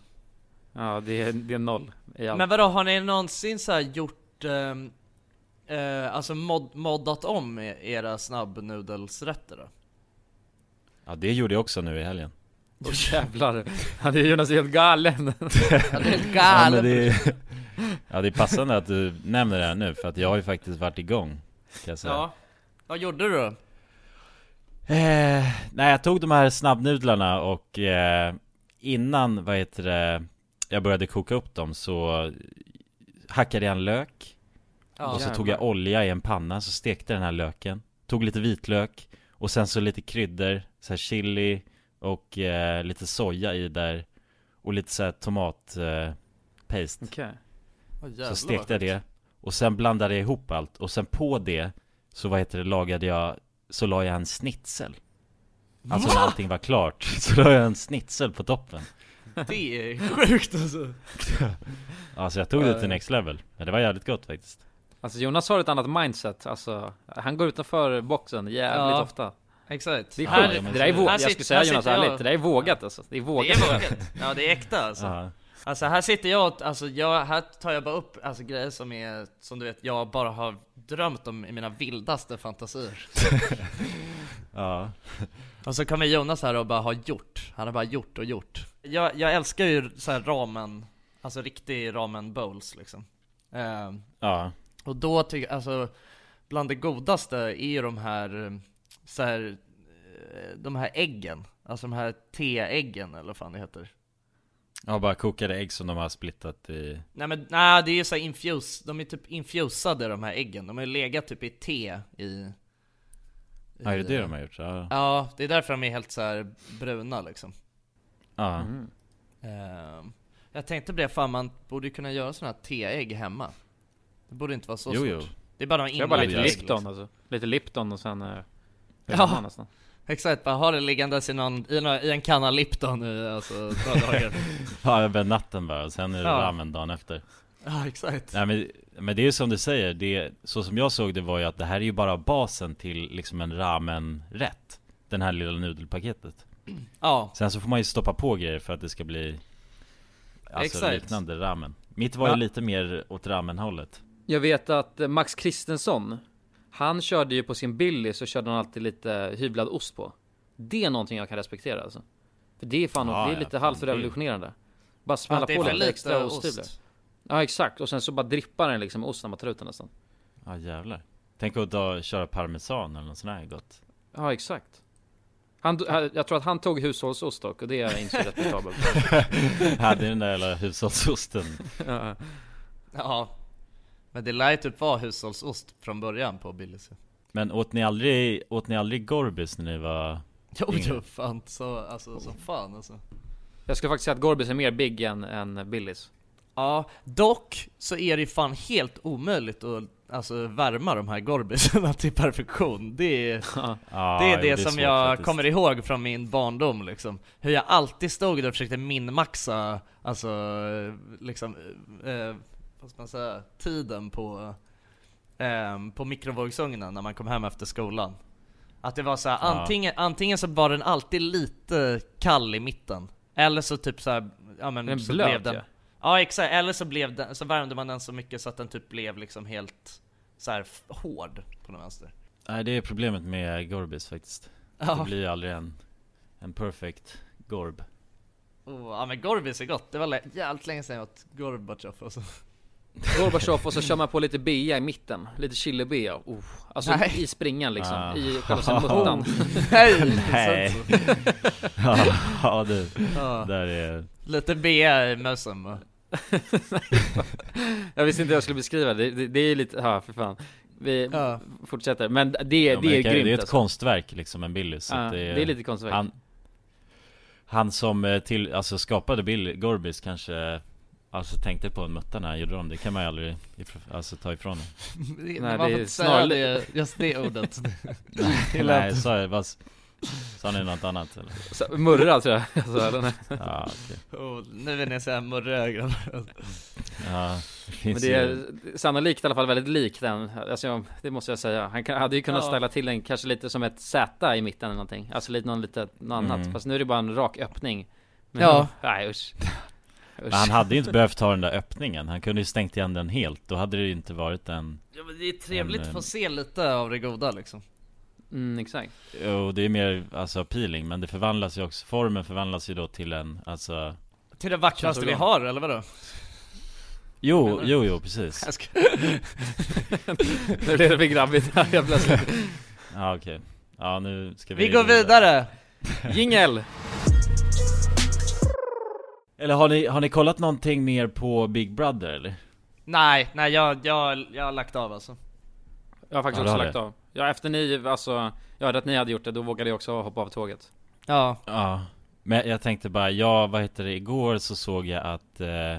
Ja, det är, det är noll i allt. Men vadå, har ni någonsin så här gjort, eh, alltså mod, moddat om e- era snabbnudelsrätter då? Ja det gjorde jag också nu i helgen. Åh jävlar, han är Jonas helt galen Ja, det är (laughs) Ja, galet. (laughs) Men det, är, ja det är passande att du nämner det här nu för att jag har ju faktiskt varit igång kan jag säga. Ja, vad gjorde du? då? Eh, nej jag tog de här snabbnudlarna och eh, innan, vad heter det, jag började koka upp dem så hackade jag en lök. Ja, Och så tog jag olja i en panna, så stekte den här löken. Tog lite vitlök Och sen så lite kryddor, så här chili och eh, lite soja i där Och lite så här tomat eh, Okej. Åh, jävlar, Så stekte jag det. Och sen blandade jag ihop allt och sen på det Så vad heter det, lagade jag Så la jag en snitsel. Alltså när allting var klart (laughs) Så la jag en snitsel på toppen. Det är sjukt alltså. (laughs) Alltså jag tog det till next level. Ja, Det var jävligt gott faktiskt. Alltså Jonas har ett annat mindset, alltså Han går utanför boxen jävligt Ja. ofta. Exakt. Det är Här- sjukt, det där är vågat, jag skulle säga Jonas ärligt, det där är vågat alltså. Det är Det vågat är vågat, ja det är äkta alltså. Alltså här sitter jag, och- alltså jag, här tar jag bara upp alltså, grejer som är, som du vet, jag bara har drömt om i mina vildaste fantasier. (laughs) Ja. Och så kommer Jonas här och bara har gjort, han har bara gjort och gjort. Jag, jag älskar ju så här ramen, alltså riktig ramen bowls liksom. Ehm, Ja. Och då tycker alltså Bland det godaste är ju de här, eh, så här eh, De här äggen, alltså de här teäggen eller vad fan det heter Ja bara kokade ägg som de har splittat i Nej men nej, det är ju såhär infuse, de är typ infusade de här äggen, de har legat typ i te i Ja är det det de har gjort? Ja, Ja, det är därför de är helt så här bruna liksom ja. Ehm, Jag tänkte på det, fan man borde ju kunna göra sådana här teägg hemma Det borde inte vara så Jo, svårt jo. Det är bara Det är bara lite Lipton liksom. alltså Lite Lipton och sen eh, Ja. nästan. Exakt, bara ha det liggandes i, någon, i, någon, i en kanna Lipton i alltså några (laughs) dagar. Ja över natten bara, och sen är det Ja. ramen dagen efter. Ja exakt. Nej men, men det är ju som du säger, det, så som jag såg det var ju att det här är ju bara basen till liksom en ramenrätt Den här lilla nudelpaketet. Ja, Sen så får man ju stoppa på grejer för att det ska bli Alltså Exakt. liknande ramen. Mitt var ju Ja. lite mer åt ramenhållet. Jag vet att Max Kristensson Han körde ju på sin Billy så körde han alltid lite hyvlad ost på Det är någonting jag kan respektera alltså För det är fan, Ja, det är ja, lite halvt revolutionerande Bara smälla på lite extra ost. osthyvlar Ja exakt, och sen så bara drippar den liksom ost när man tar ut den nästan Ja jävlar. Tänk att då köra parmesan eller något sånt här gott. Ja exakt. Han, han- jag tror att han tog hushållsost dock och det är inte så respektabelt. (laughs) Hade den där jävla hushållsosten. (laughs) Ja. Ja. Men det lär ju typ vara hushållsost från början på Billys. Men åt ni aldrig, åt ni aldrig Gorbis när ni var Jo, jo fan så, alltså som fan alltså. Jag skulle faktiskt säga att Gorbis är mer big än, än Billys. Ja, dock så är det ju fan helt omöjligt att alltså, värma de här gorbisarna (laughs) till perfektion. Det är (laughs) Ja, det, är jo, det, det är som svårt jag faktiskt. kommer ihåg från min barndom liksom. Hur jag alltid stod där och försökte minmaxa, alltså liksom, eh, vad ska man säga, tiden på, eh, på mikrovågsugnen när man kom hem efter skolan. Att det var så här, Ja. antingen, antingen så var den alltid lite kall i mitten, eller så typ så här, ja men Den så blöt, blev den ja. Ja exakt, eller så, blev den, så värmde man den så mycket så att den typ blev liksom helt så här hård på den vänster. Nej det är problemet med Gorbis faktiskt. Ja. Det blir aldrig en, en perfect Gorb. Oh, ja men Gorbis är gott, det var jävligt länge sedan jag åt Gorbatjov alltså. Gorbachev och så kör man på lite bea i mitten, lite chili-bea. Oh. Alltså Nej. i springan liksom, Ah. i själva muttan. (laughs) (laughs) Nej! Nej. (laughs) ja, ja du, Ja. där är... Lite bea i mössen va? jag visste inte hur jag skulle beskriva det, det, det är lite, ja för fan. Vi Ja. fortsätter, men det, Ja, det men är kan- grymt Det är ett alltså. konstverk liksom, en Billys. så Ja, att det är lite konstverk. Han, han som eh, till, alltså skapade Bill Gorbis kanske Alltså tänkte på en mutta när han gjorde dem, det kan man ju aldrig alltså, ta ifrån honom (laughs) Nej, det är det, just det ordet. (laughs) Nej, (laughs) sa jag, vad, sa ni något annat eller? Så- Murra tror jag, alltså, eller nej. Ja, okej oh, nu vill ni säga grabbar. Ja, det Men det ju är sannolikt i alla fall väldigt lik den, alltså, jag- det måste jag säga. Han hade ju kunnat Ja. ställa till den kanske lite som ett Z i mitten eller någonting. Alltså lite någon lite något annat. Mm. Fast nu är det bara en rak öppning. Men, Ja. Nej usch. Men han hade ju inte behövt ta den där öppningen, han kunde ju stängt igen den helt, då hade det ju inte varit en Ja men det är trevligt En, att få eh, se lite av det goda liksom. Mm, exakt. Jo, det är mer alltså appealing, men det förvandlas ju också, formen förvandlas ju då till en, alltså Till det vackraste vi har, eller vadå? Jo, Menar du? jo, jo precis Jag ska... Nu blev det för grabbigt här helt plötsligt. Ja okej, ja nu ska vi Vi går vidare! Jingel! Eller har ni, har ni kollat någonting mer på Big Brother eller? Nej, nej jag, jag, jag har lagt av alltså. Jag har faktiskt Ja, också har lagt det. av. Ja efter ni, alltså, jag hörde att ni hade gjort det, då vågade jag också hoppa av tåget. Ja. Ja, men jag tänkte bara, ja vad heter det, igår så såg jag att eh,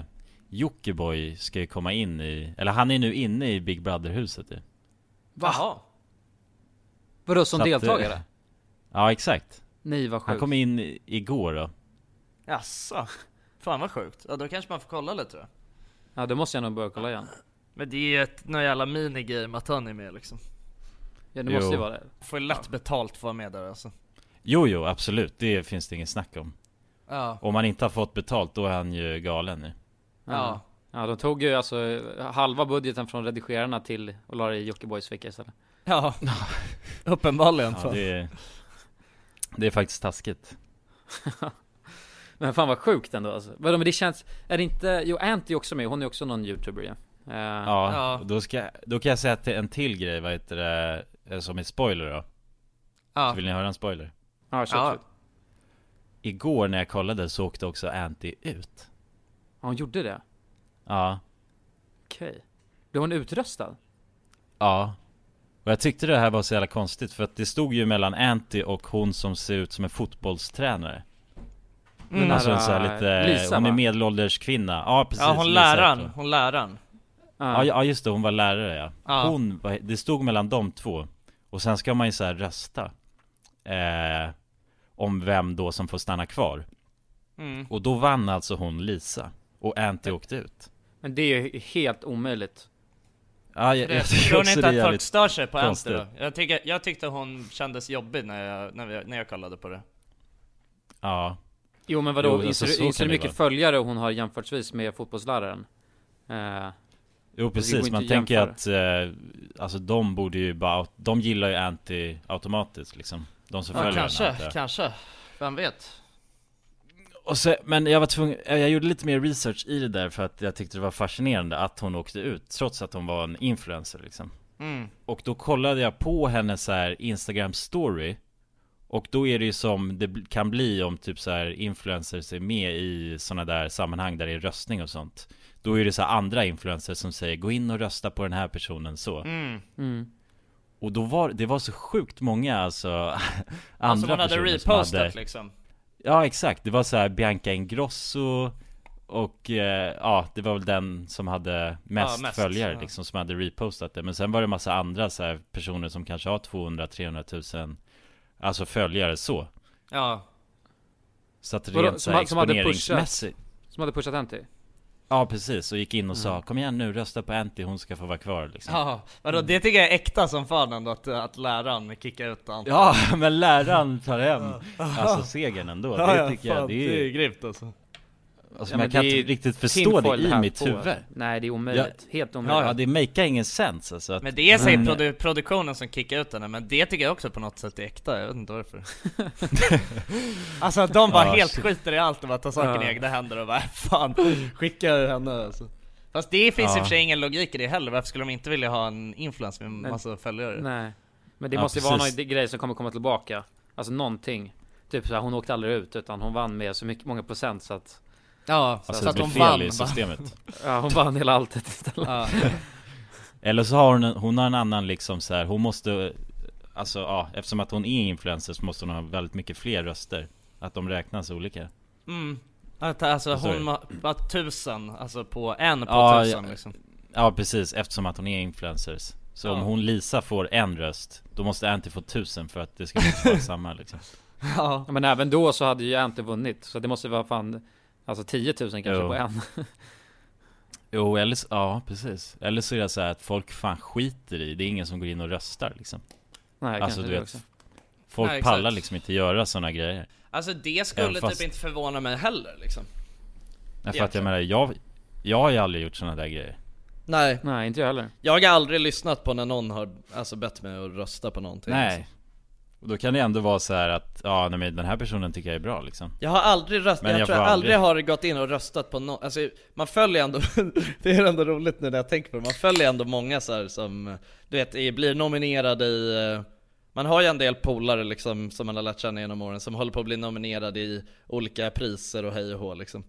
Jockiboi ska ju komma in i, eller han är nu inne i Big Brother-huset ju Jaha. Vadå som Så att, eh, deltagare? (laughs) Ja exakt, Nej vad han sjukt. kom in igår då Jaså? Fan vad sjukt. Ja då kanske man får kolla lite då. Ja då måste jag nog börja kolla igen. Men det är ju ett något jävla minigame att han är med liksom. Ja det måste ju vara det. Får ju lätt betalt för att vara med där alltså. Jo jo absolut, det finns det inget snack om Ja. Om man inte har fått betalt då är han ju galen nu Ja. Ja de tog ju alltså halva budgeten från redigerarna till och la det i Jockibois ficka istället. Ja. (laughs) Uppenbarligen. ja, det, är, det är faktiskt taskigt (laughs) Men fan vad sjukt ändå alltså. Vadå men det känns, är det inte, jo Anty är också med, hon är också någon youtuber ja. Eh, Ja, Ja. Då, ska, då kan jag säga till en till grej, vad heter det, eh, som är spoiler då Ja. Så vill ni höra en spoiler? Ja, kör, Ja. kör. Igår när jag kollade så åkte också Anty ut Ja, hon gjorde det? Ja, Okej. Blev hon utröstad? ja Och jag tyckte det här var så jävla konstigt för att det stod ju mellan Anty och hon som ser ut som en fotbollstränare Mm. Alltså en Nära så här lite, Lisa, hon är medelålders kvinna Ja precis, Ja hon Lisa läraren, hon. läraren. Ja, ja just det, hon var lärare ja. Ja. Hon, det stod mellan de två Och sen ska man ju så här rösta eh, Om vem då som får stanna kvar Mm. Och då vann alltså hon Lisa Och Anty åkte ut Men det är ju helt omöjligt. Ja, jag, (laughs) jag tycker Tror ni inte att folk stör sig på Anty då? Jag, tycker, jag tyckte hon kändes jobbig när jag, när, vi, när jag kollade på det. Ja, Jo men vadå, Jo, alltså, inser, så du- kan inser hur mycket vara. följare hon har jämförtvis med fotbollsläraren? Eh, jo precis, man tänker att eh, Alltså de borde ju bara, de gillar ju Anty automatiskt liksom De som Ja följer kanske, henne kanske. Vem vet? Och så, men jag var tvungen, jag gjorde lite mer research i det där för att jag tyckte det var fascinerande att hon åkte ut Trots att hon var en influencer liksom Mm. Och då kollade jag på hennes så här Instagram story Och då är det ju som det kan bli om typ så här influencers är med i sådana där sammanhang där det är röstning och sånt Då är det så här andra influencers som säger gå in och rösta på den här personen så Mm. Mm. Och då var det var så sjukt många alltså (laughs) andra Alltså man hade personer som repostat hade, liksom Ja exakt, det var så här Bianca Ingrosso och eh, ja, det var väl den som hade mest, Ja, mest, följare ja. liksom som hade repostat det Men sen var det massa andra så här personer som kanske har 200-300 000 Alltså följare så. Ja. Så att rent så här som, som hade pushat? exponeringsmässigt. Som hade pushat Anty? Ja precis, och gick in och sa Mm. Kom igen nu, rösta på Anty, hon ska få vara kvar liksom. Ja, vadå? Det tycker jag är äkta som fan ändå att, att läraren kickar ut han Ja, (laughs) men läraren tar hem. Alltså segern ändå, det Ja, ja, tycker jag fan, det det är är grymt alltså Alltså Ja, man men kan inte riktigt förstå det i mitt på, huvud. Nej det är omöjligt, helt omöjligt. Ja, det make ingen sens alltså att, Men det är säkert men- produ- produktionen som kickar ut henne, men det tycker jag också på något sätt är äkta, jag vet inte varför. (laughs) Alltså att de bara Ja, helt shit. skiter i allt och bara tar saken i Ja. egna händer och bara (laughs) fan, skicka henne alltså. Fast det finns i Ja. och för sig ingen logik i det heller, varför skulle de inte vilja ha en influencer med Men- massa följare? Nej. Men det Ja, måste ju vara någon grej som kommer komma tillbaka. Alltså någonting. Typ såhär, hon åkte aldrig ut utan hon vann med så mycket, många procent så att Ja, Alltså så det att fel vann i systemet. (laughs) Ja hon vann hela alltet istället. Ja. (laughs) Eller så har hon, en, hon har en annan liksom så här, hon måste Alltså ja, eftersom att hon är influencer så måste hon ha väldigt mycket fler röster. Att de räknas olika. Mm. Att, alltså hon var tusen, alltså på en på Ja, tusen ja. liksom. Ja precis, eftersom att hon är influencers. Så om Ja. hon Lisa får en röst Då måste Anty få tusen för att det ska vara (laughs) samma liksom. Ja, Ja, Men även då så hade ju Anty vunnit Så det måste vara fan Alltså 10 000 kanske Jo. på en. (laughs) Jo eller så, ja precis. Eller så är det så här att folk fan skiter i Det är ingen som går in och röstar liksom. Nej Alltså du vet också. Folk Nej, pallar liksom inte göra sådana grejer. Alltså det skulle Även fast- typ inte förvåna mig heller liksom. Nej, För att jag menar, jag, jag har ju aldrig gjort sådana där grejer. Nej, Nej inte jag heller. Jag har aldrig lyssnat på när någon har alltså bett mig att rösta på någonting Nej. liksom. Och då kan det ändå vara så här att, ja nej, men den här personen tycker jag är bra liksom. Jag har aldrig röstat, Men jag, jag tror jag aldrig aldrig- har gått in och röstat på någon, alltså man följer ändå, (laughs) det är ändå roligt nu när jag tänker på det, man följer ändå många så här som, du vet, blir nominerade i eh, man har ju en del polare liksom som man har lärt känna genom åren som håller på att bli nominerade i olika priser och hej och hå liksom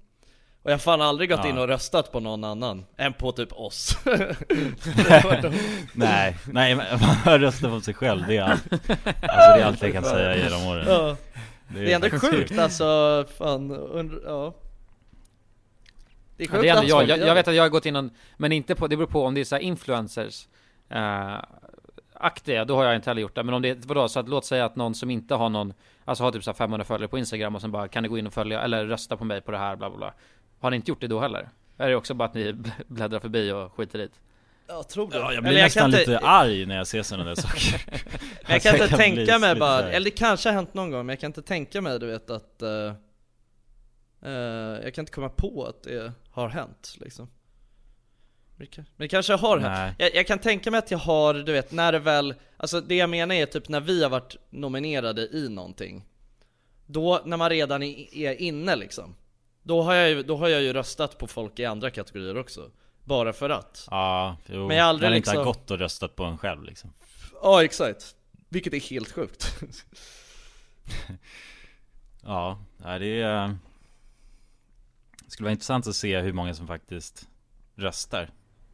Och jag har fan aldrig gått Ja. in och röstat på någon annan, än på typ oss. (laughs) (laughs) Nej, nej (laughs) man röstar på sig själv, det är allt. Alltså det är allt jag kan säga genom åren. Ja. Det är ändå faktiskt sjukt alltså, fan, undr, ja. Det är Ja, sjukt det är ändå, att jag, jag, jag det. vet att jag har gått in och, Men inte på, det beror på om det är så här influencers eh, Aktiga, då har jag inte heller gjort det. Men om det är, vadå, så att låt säga att någon som inte har någon Alltså har typ så här 500 följare på Instagram och sen bara Kan ni gå in och följa, eller rösta på mig på det här bla bla bla Har ni inte gjort det då heller? Är det också bara att ni (laughs) bl- bläddrar förbi och skiter i det? Jag tror det. Ja, jag Eller blir kan nästan inte- lite arg när jag ser sådana där saker (laughs) Men jag (laughs) Alltså, kan inte bli tänka mig bara, här- eller det kanske har hänt någon gång, men jag kan inte tänka mig du vet att eh, eh, Jag kan inte komma på att det har hänt liksom Men det, kan, men det kanske har Nej. hänt. Jag, jag kan tänka mig att jag har, du vet, när det väl Alltså det jag menar är typ när vi har varit nominerade i någonting Då, när man redan är, är inne liksom då har, jag ju, då har jag ju röstat på folk i andra kategorier också. Bara för att. Ja, jo, Men jag aldrig det inte har liksom- gått och röstat på en själv liksom. Ja exakt. Vilket är helt sjukt. (laughs) Ja, det är Det skulle vara intressant att se hur många som faktiskt röstar.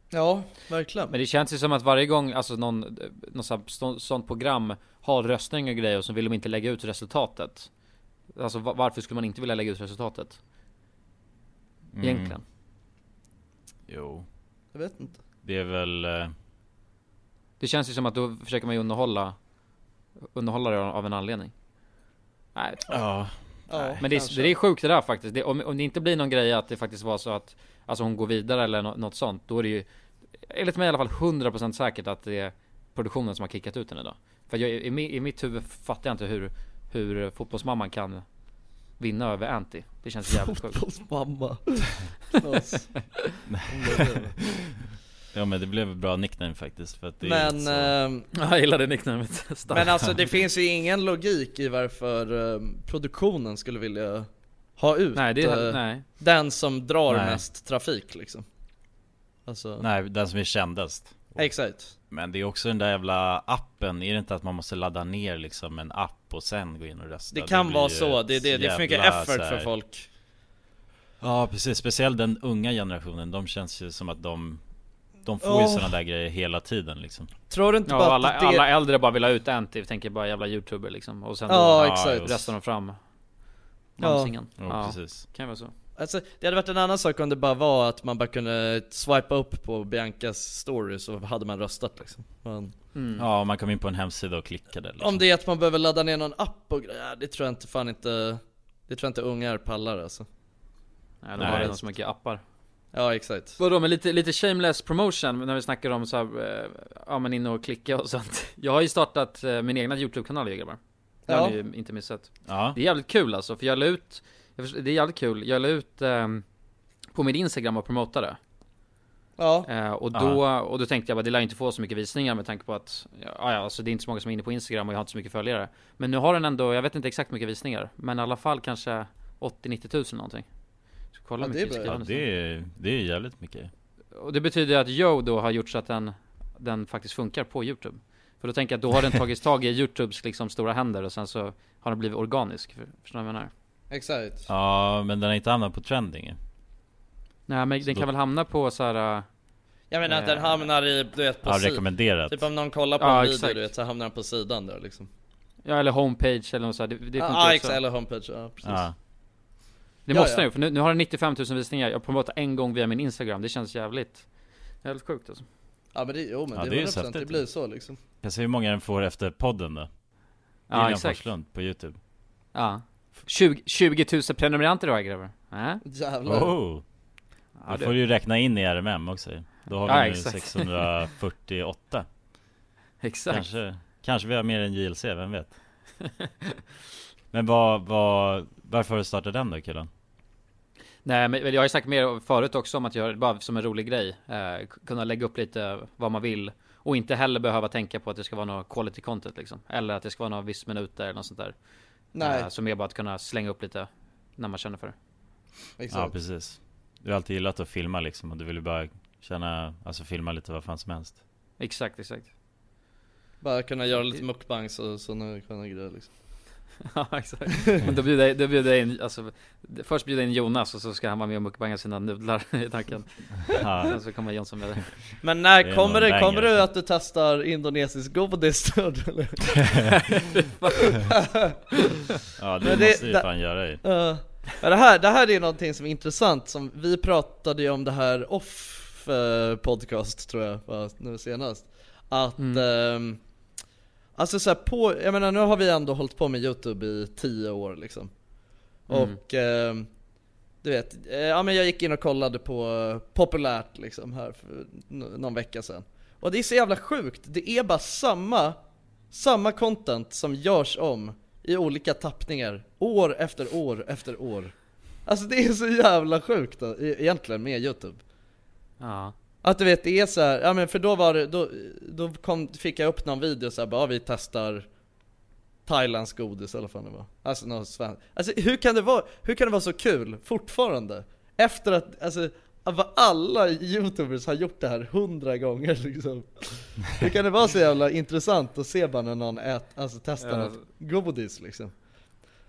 Ja, verkligen. Men det känns ju som att varje gång, alltså någon, någon sånt program har röstning och grejer och så vill de inte lägga ut resultatet. Alltså va- varför skulle man inte vilja lägga ut resultatet? Mm. Egentligen. Jo. Jag vet inte. Det är väl eh, Det känns ju som att då försöker man ju underhålla Underhålla det av en anledning. Nej. Ja, Ja, Men det är, det är sjukt det där faktiskt. Det, om, om det inte blir någon grej att det faktiskt var så att Alltså hon går vidare eller nå- något sånt Då är det ju Enligt mig i alla fall 100% säkert att det är Produktionen som har kickat ut henne då. För jag, i, i mitt huvud fattar jag inte hur Hur fotbollsmamman kan Vinna över Anty Det känns jävligt sjukt. Fotbollsmamma (laughs) (laughs) Ja men det blev ett bra nickname faktiskt för att det Men, så... ehm, (laughs) Jag gillar det nicknamet men alltså det finns ju ingen logik i varför ehm, produktionen skulle vilja ha ut Nej, det eh, nej. den som drar Nej. mest trafik liksom. Alltså, Nej, den som är kändast. Exakt. Men det är också den där jävla appen, är det inte att man måste ladda ner liksom en app och sen gå in och rösta? Det kan blir vara ju så, det, det, det är för mycket effort för folk. Ja precis, speciellt den unga generationen, de känns ju som att de De får ju Åh. sådana där grejer hela tiden liksom. Tror du inte Ja, bara alla, att det... alla äldre bara vill ha ut en till, tänker bara jävla youtuber liksom. Och sen Ja, då exakt. röstar de fram Ja. Mamsingen Jo, ja, precis. kan ju vara så Alltså, det hade varit en annan sak om det bara var att man bara kunde swipa upp på Biancas story så hade man röstat liksom. Men, mm. Ja, man kom in på en hemsida och klickade liksom. Om det är att man behöver ladda ner någon app och grejer, det tror jag inte fan inte Det tror jag inte ungar pallar alltså. Nej, de har redan så mycket appar. Ja exakt. Vadå med lite, lite shameless promotion när vi snackar om så här, eh, ja men in och klicka och sånt. (laughs) Jag har ju startat eh, min egna YouTube-kanal ju grabbar Det har Ja. ni ju inte missat. Ja, Det är jävligt kul alltså, för jag la ut förstår- Det är jävligt kul, jag la ut ehm, På min Instagram och promotade. Ja, eh, Och då, och då tänkte jag bara det lär inte få så mycket visningar med tanke på att Ja ja, alltså det är inte så många som är inne på Instagram och jag har inte så mycket följare. Men nu har den ändå, jag vet inte exakt hur mycket visningar Men i alla fall kanske 80-90 tusen någonting. Så kolla Ja, det är mycket ja det, är, det är jävligt mycket. Och det betyder att Joe då har gjort så att den, den faktiskt funkar på Youtube. För då tänker jag att då har den tagits tag i (laughs) Youtubes liksom stora händer och sen så har den blivit organisk, för- förstår du vad jag menar? Exakt. Ja, men den har inte hamnat på trending. Nej men Så den då- kan väl hamna på så här. äh, Jag menar att den Eh, hamnar i, du vet på Ja, rekommenderat. Typ om någon kollar på Ja, en video exakt. du vet så hamnar den på sidan där liksom. Ja eller homepage eller något så här. det, det Ja funkar ah, också. eller homepage, ja precis. Ja, Det Ja, måste ja. den ju, för nu, nu har den 95 000 visningar, jag promotar en gång via min Instagram, det känns jävligt Jävligt sjukt alltså. Ja men det, jo men Ja, det, det är är ju 100% det blir så liksom. Jag ser hur många den får efter podden då. Ja William exakt. Forslund på youtube. Ja 20, 20 000 prenumeranter då grabbar? Äh? Jävlar Oh! Ja, Då det- får du ju räkna in i RMM också. Då har vi Ja, nu exakt. 648 Exakt Kanske, kanske vi har mer än JLC, vem vet? (laughs) Men vad, vad, varför har du startat den då killen? Nej men jag har ju sagt mer förut också om att göra det bara som en rolig grej eh, Kunna lägga upp lite vad man vill Och inte heller behöva tänka på att det ska vara något quality content liksom Eller att det ska vara några viss minuter eller något sånt där Nej, eh, Så mer bara att kunna slänga upp lite När man känner för det. Ja exakt precis. Du har alltid gillat att filma liksom och du vill ju bara känna, alltså filma lite vad fan som helst. Exakt, exakt. Bara kunna göra lite mukbangs och sådana sköna grejer liksom (laughs) Ja exakt. Men då bjuder jag, då bjuder jag in, alltså Först bjuder jag in Jonas och så ska han vara med och mukbanga sina nudlar (laughs) i tanken Ja, Sen så kommer Jonsson med det Men Det när är kommer det, kommer det att du testar indonesisk godis då, eller? (laughs) ja det Men det- måste det- fan göra ju Uh, det, här, det här är någonting som är intressant, som vi pratade ju om det här off eh, podcast tror jag, nu senast. Att, ehm, alltså så på, jag menar nu har vi ändå hållit på med youtube i tio år liksom. Mm. Och ehm, du vet, eh, ja men jag gick in och kollade på eh, populärt liksom här för någon vecka sedan. Och det är så jävla sjukt, det är bara samma, samma content som görs om i olika tappningar, år efter år efter år. Alltså det är så jävla sjukt då, e- egentligen med youtube. Ja Att du vet, det är så här, ja men för då var det, då, då kom, fick jag upp någon video så här, bara, vi testar Thailands godis eller vad fan det var Alltså något svenskt Alltså hur kan det vara, hur kan det vara så kul fortfarande? Efter att, alltså alla youtubers har gjort det här hundra gånger (laughs) liksom Hur kan det vara så jävla intressant att se bara när någon ät, alltså testar Ja. något godis liksom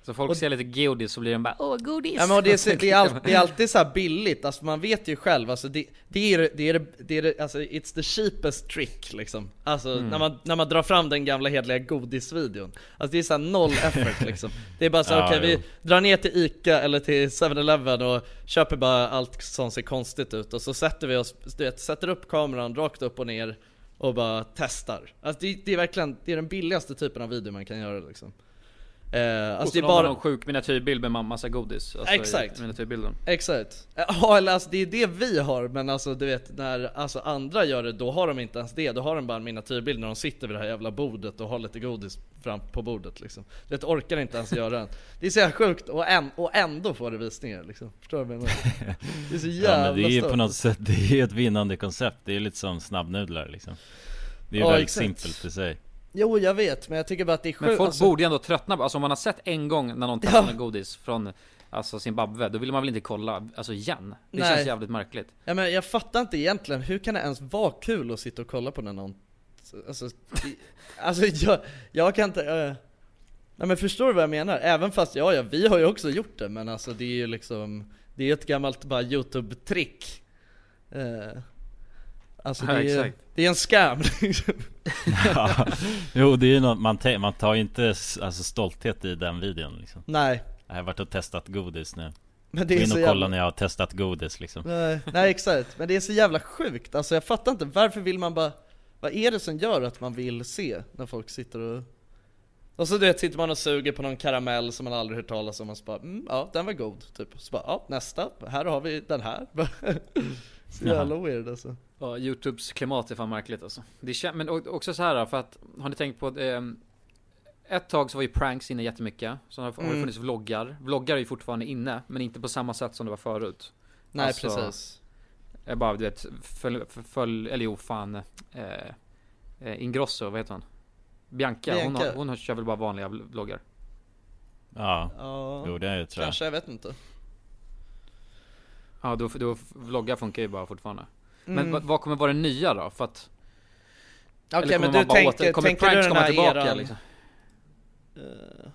Så folk Och- ser lite godis så blir de bara åh godis. Ja men det, är, det, är all, det är alltid så billigt, alltså man vet ju själv, alltså det, det är det, är det, är alltså it's the cheapest trick liksom. Alltså Mm. när, man, när man drar fram den gamla hedliga godisvideon. Alltså det är så här noll effort liksom. Det är bara så här, Ja, okej jo. vi drar ner till Ica eller till 7-Eleven och köper bara allt som ser konstigt ut. Och så sätter vi oss, du vet, sätter upp kameran rakt upp och ner och bara testar. Alltså det, det är verkligen, det är den billigaste typen av video man kan göra liksom eh, Och Alltså så det är har man bara någon sjuk miniatyrbild med ma- massa godis alltså, Exakt. Miniatyrbilden Exakt. Ja eller alltså det är det vi har, men alltså du vet när alltså, andra gör det, då har de inte ens det. Då har de bara en miniatyrbild när de sitter vid det här jävla bordet och har lite godis fram på bordet liksom. Du vet, orkar inte ens göra den. Det är så jävla sjukt, och, än, och ändå får det visningar liksom. Förstår du vad jag menar? Det är så jävla Ja men det är ju stört. på något sätt, det är ett vinnande koncept Det är lite som snabbnudlar liksom Det är ju Ja, väldigt exakt. simpelt i sig Jo jag vet, men jag tycker bara att det är sjukt Men folk alltså, borde ju ändå tröttna på, alltså om man har sett en gång när någon testar med godis från Alltså Zimbabwe, då vill man väl inte kolla, alltså igen? Det Nej. känns jävligt märkligt. Ja men jag fattar inte egentligen, hur kan det ens vara kul att sitta och kolla på när någon Alltså, (laughs) alltså jag, jag kan inte, uh, Nej men förstår du vad jag menar? Även fast, ja ja, vi har ju också gjort det men alltså det är ju liksom Det är ett gammalt bara youtube-trick. Eh, Alltså det Ja, är det är en scam liksom. (laughs) ja. Jo det är ju något, man, man tar ju inte alltså, stolthet i den videon liksom. Nej. Jag har varit och testat godis nu. Men det är Gå in och jävla- kolla när jag har testat godis liksom. Nej, nej exakt, men det är så jävla sjukt, alltså jag fattar inte, varför vill man bara Vad är det som gör att man vill se när folk sitter och Och så du vet, sitter man och suger på någon karamell som man aldrig hört talas om och så bara mm, ja den var god, typ. Så bara ja nästa, här har vi den här (laughs) Så jävla weird alltså. Ja, Youtubes klimat är fan märkligt alltså. Det kän- Men också så här för att, har ni tänkt på eh, Ett tag så var ju pranks inne jättemycket. Så har, det Mm. funnits vloggar. Vloggar är ju fortfarande inne, men inte på samma sätt som det var förut. Nej, Alltså, precis. Jag bara du vet, följ, följ eller jo fan eh, eh, Ingrosso, vad heter han? Bianca, Hon, Bianca. har, hon har, kör väl bara vanliga vl- vloggar. Ja, Ja, jo det är, tror jag. Kanske, jag vet inte Ja då, då vloggar funkar ju bara fortfarande Men Mm. vad, vad kommer vara det nya då? För att Okej kommer men du tänker, åter- kommer tänker pranks du den komma här tillbaka eran liksom? Eh,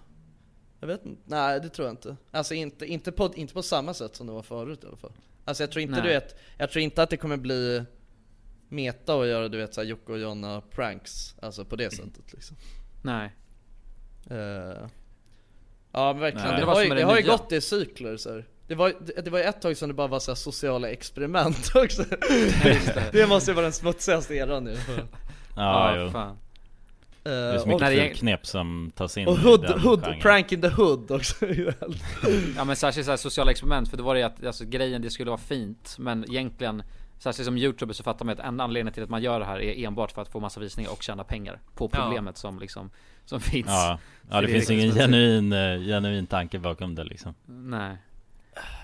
Jag vet inte, nej det tror jag inte Alltså inte, inte, på, inte på samma sätt som det var förut i alla fall Alltså jag tror inte Nej. du vet, jag tror inte att det kommer bli Meta att göra du vet såhär Jocke och Jonna pranks Alltså på det sättet liksom Nej Eh, Ja men verkligen, Nej. det, har ju, det det har ju gått i cykler så här. Det var, det, det var ett tag som det bara var så här sociala experiment (laughs) också (laughs) det. Det måste ju vara den smutsigaste eran nu (laughs) Ja, Ja, jo fan. Det är så mycket och- fulknep som tas in Och i hood, den hood, genren. prank in the hood också Ja men särskilt såhär sociala experiment, för då var det ju att alltså, grejen det skulle vara fint Men egentligen Särskilt som youtuber så fattar man att en anledning till att man gör det här är enbart för att få massa visningar och tjäna pengar På Ja. problemet som liksom Som finns Ja, ja det, är finns liksom ingen smutsigt. genuin, eh, genuin tanke bakom det liksom Nej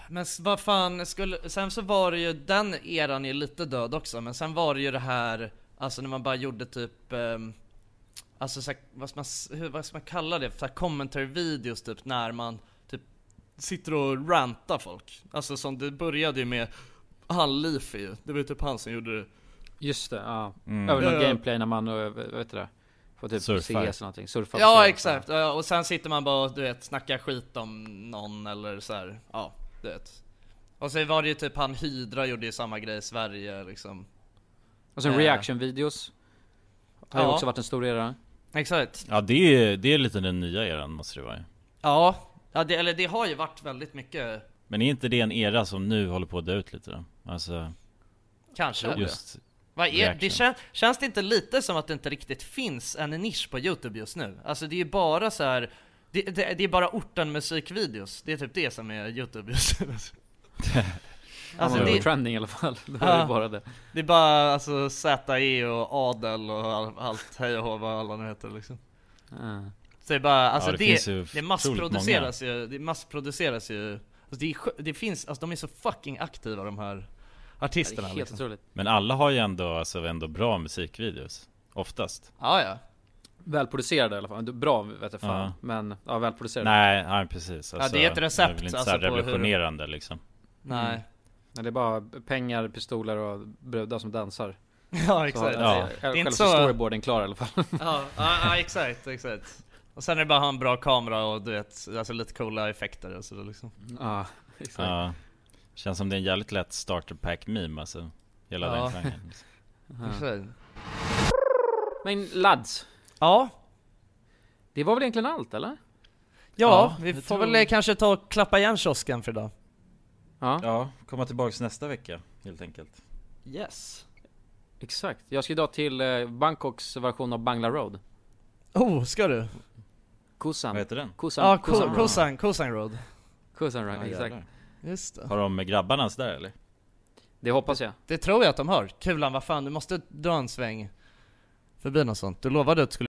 Men vad fan, skulle, sen så var det ju, den eran är lite död också, men sen var det ju det här, alltså när man bara gjorde typ ehm, Alltså så här, vad, ska man, hur, vad ska man kalla det? Så här commentary videos typ när man typ sitter och rantar folk Alltså som det började ju med han Leafy ju, det var ju typ han som gjorde det Just det, ja Mm. Över någon ja. gameplay när man, eh, vad heter det? Får typ Surfar. CS eller någonting, surfar Ja exakt, och sen sitter man bara och du vet snackar skit om någon eller så här. ja du vet Och så var det ju typ han Hydra gjorde ju samma grej i Sverige liksom Och sen Eh. reaction-videos Har ju Ja. också varit en stor era Exakt Ja det är, det är lite den nya eran måste det vara. Ja, ja det, eller det har ju varit väldigt mycket Men är inte det en era som nu håller på att dö ut lite då? Alltså Kanske Just Vad är, det kän, Känns det inte lite som att det inte riktigt finns en nisch på youtube just nu? Alltså det är ju bara så här. Det, det, det är bara orten musikvideos, det är typ det som är youtube. Just (laughs) nu Alltså det, det... trending i alla fall, (laughs) det Ja. ju bara det. Det är bara alltså ZE och Adel och all, allt hej och hå vad alla nu heter liksom. Ja. Så det är bara, alltså det det, det, ju otroligt massproduceras ju, det massproduceras ju alltså det, är, det finns, alltså de är så fucking aktiva de här artisterna Det är helt liksom. otroligt. Men alla har ju ändå, alltså ändå bra musikvideos Oftast. Ja ja Välproducerade i alla fall, bra vet jag fan. Ja. Men, ja välproducerade. Nej, nej precis. Alltså, det är ett recept, Det är väl inte alltså, så på hur- revolutionerande liksom. Nej. Men det är bara pengar, pistoler och brudar som dansar. (laughs) Ja exakt. så, Ja. ja. Det är inte Själva så- storyboarden klar i alla fall. (laughs) Ja, ja, ja exakt, exakt. Och sen är det bara att ha en bra kamera och du vet, alltså lite coola effekter och sådär liksom. Ja, exakt. Ja. Känns som det är en jävligt lätt starter pack meme alltså Hela Ja. den genren (laughs) Exakt. Men lads, Ja, det var väl egentligen allt eller? ja, Ja, vi får tror- väl kanske ta och klappa igen kiosken för idag Ja, Ja, komma tillbaks nästa vecka helt enkelt Yes exakt Jag ska idag till eh, Bangkoks version av Bangla Road Oh, ska du? Kusan Vad heter den? Kusan, Ja, Kusan Ko- Road Kosan, Kosan Road Kusan Road, Ja, exakt. Just det Har de med grabbarnas där eller? Det hoppas jag Det tror jag att de har. Kulan, vad fan, du måste dra en sväng förbi något sånt. Du lovade att du skulle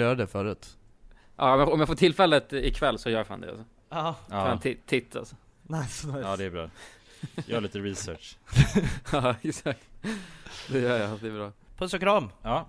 Gör det förut. Ja, om jag får tillfället ikväll så gör jag fan det alltså. Ja. En ti- titt alltså. Nice, nice. Ja det är bra. Gör lite research. (laughs) ja, exakt. Det gör jag, det är bra. Puss och kram! Ja.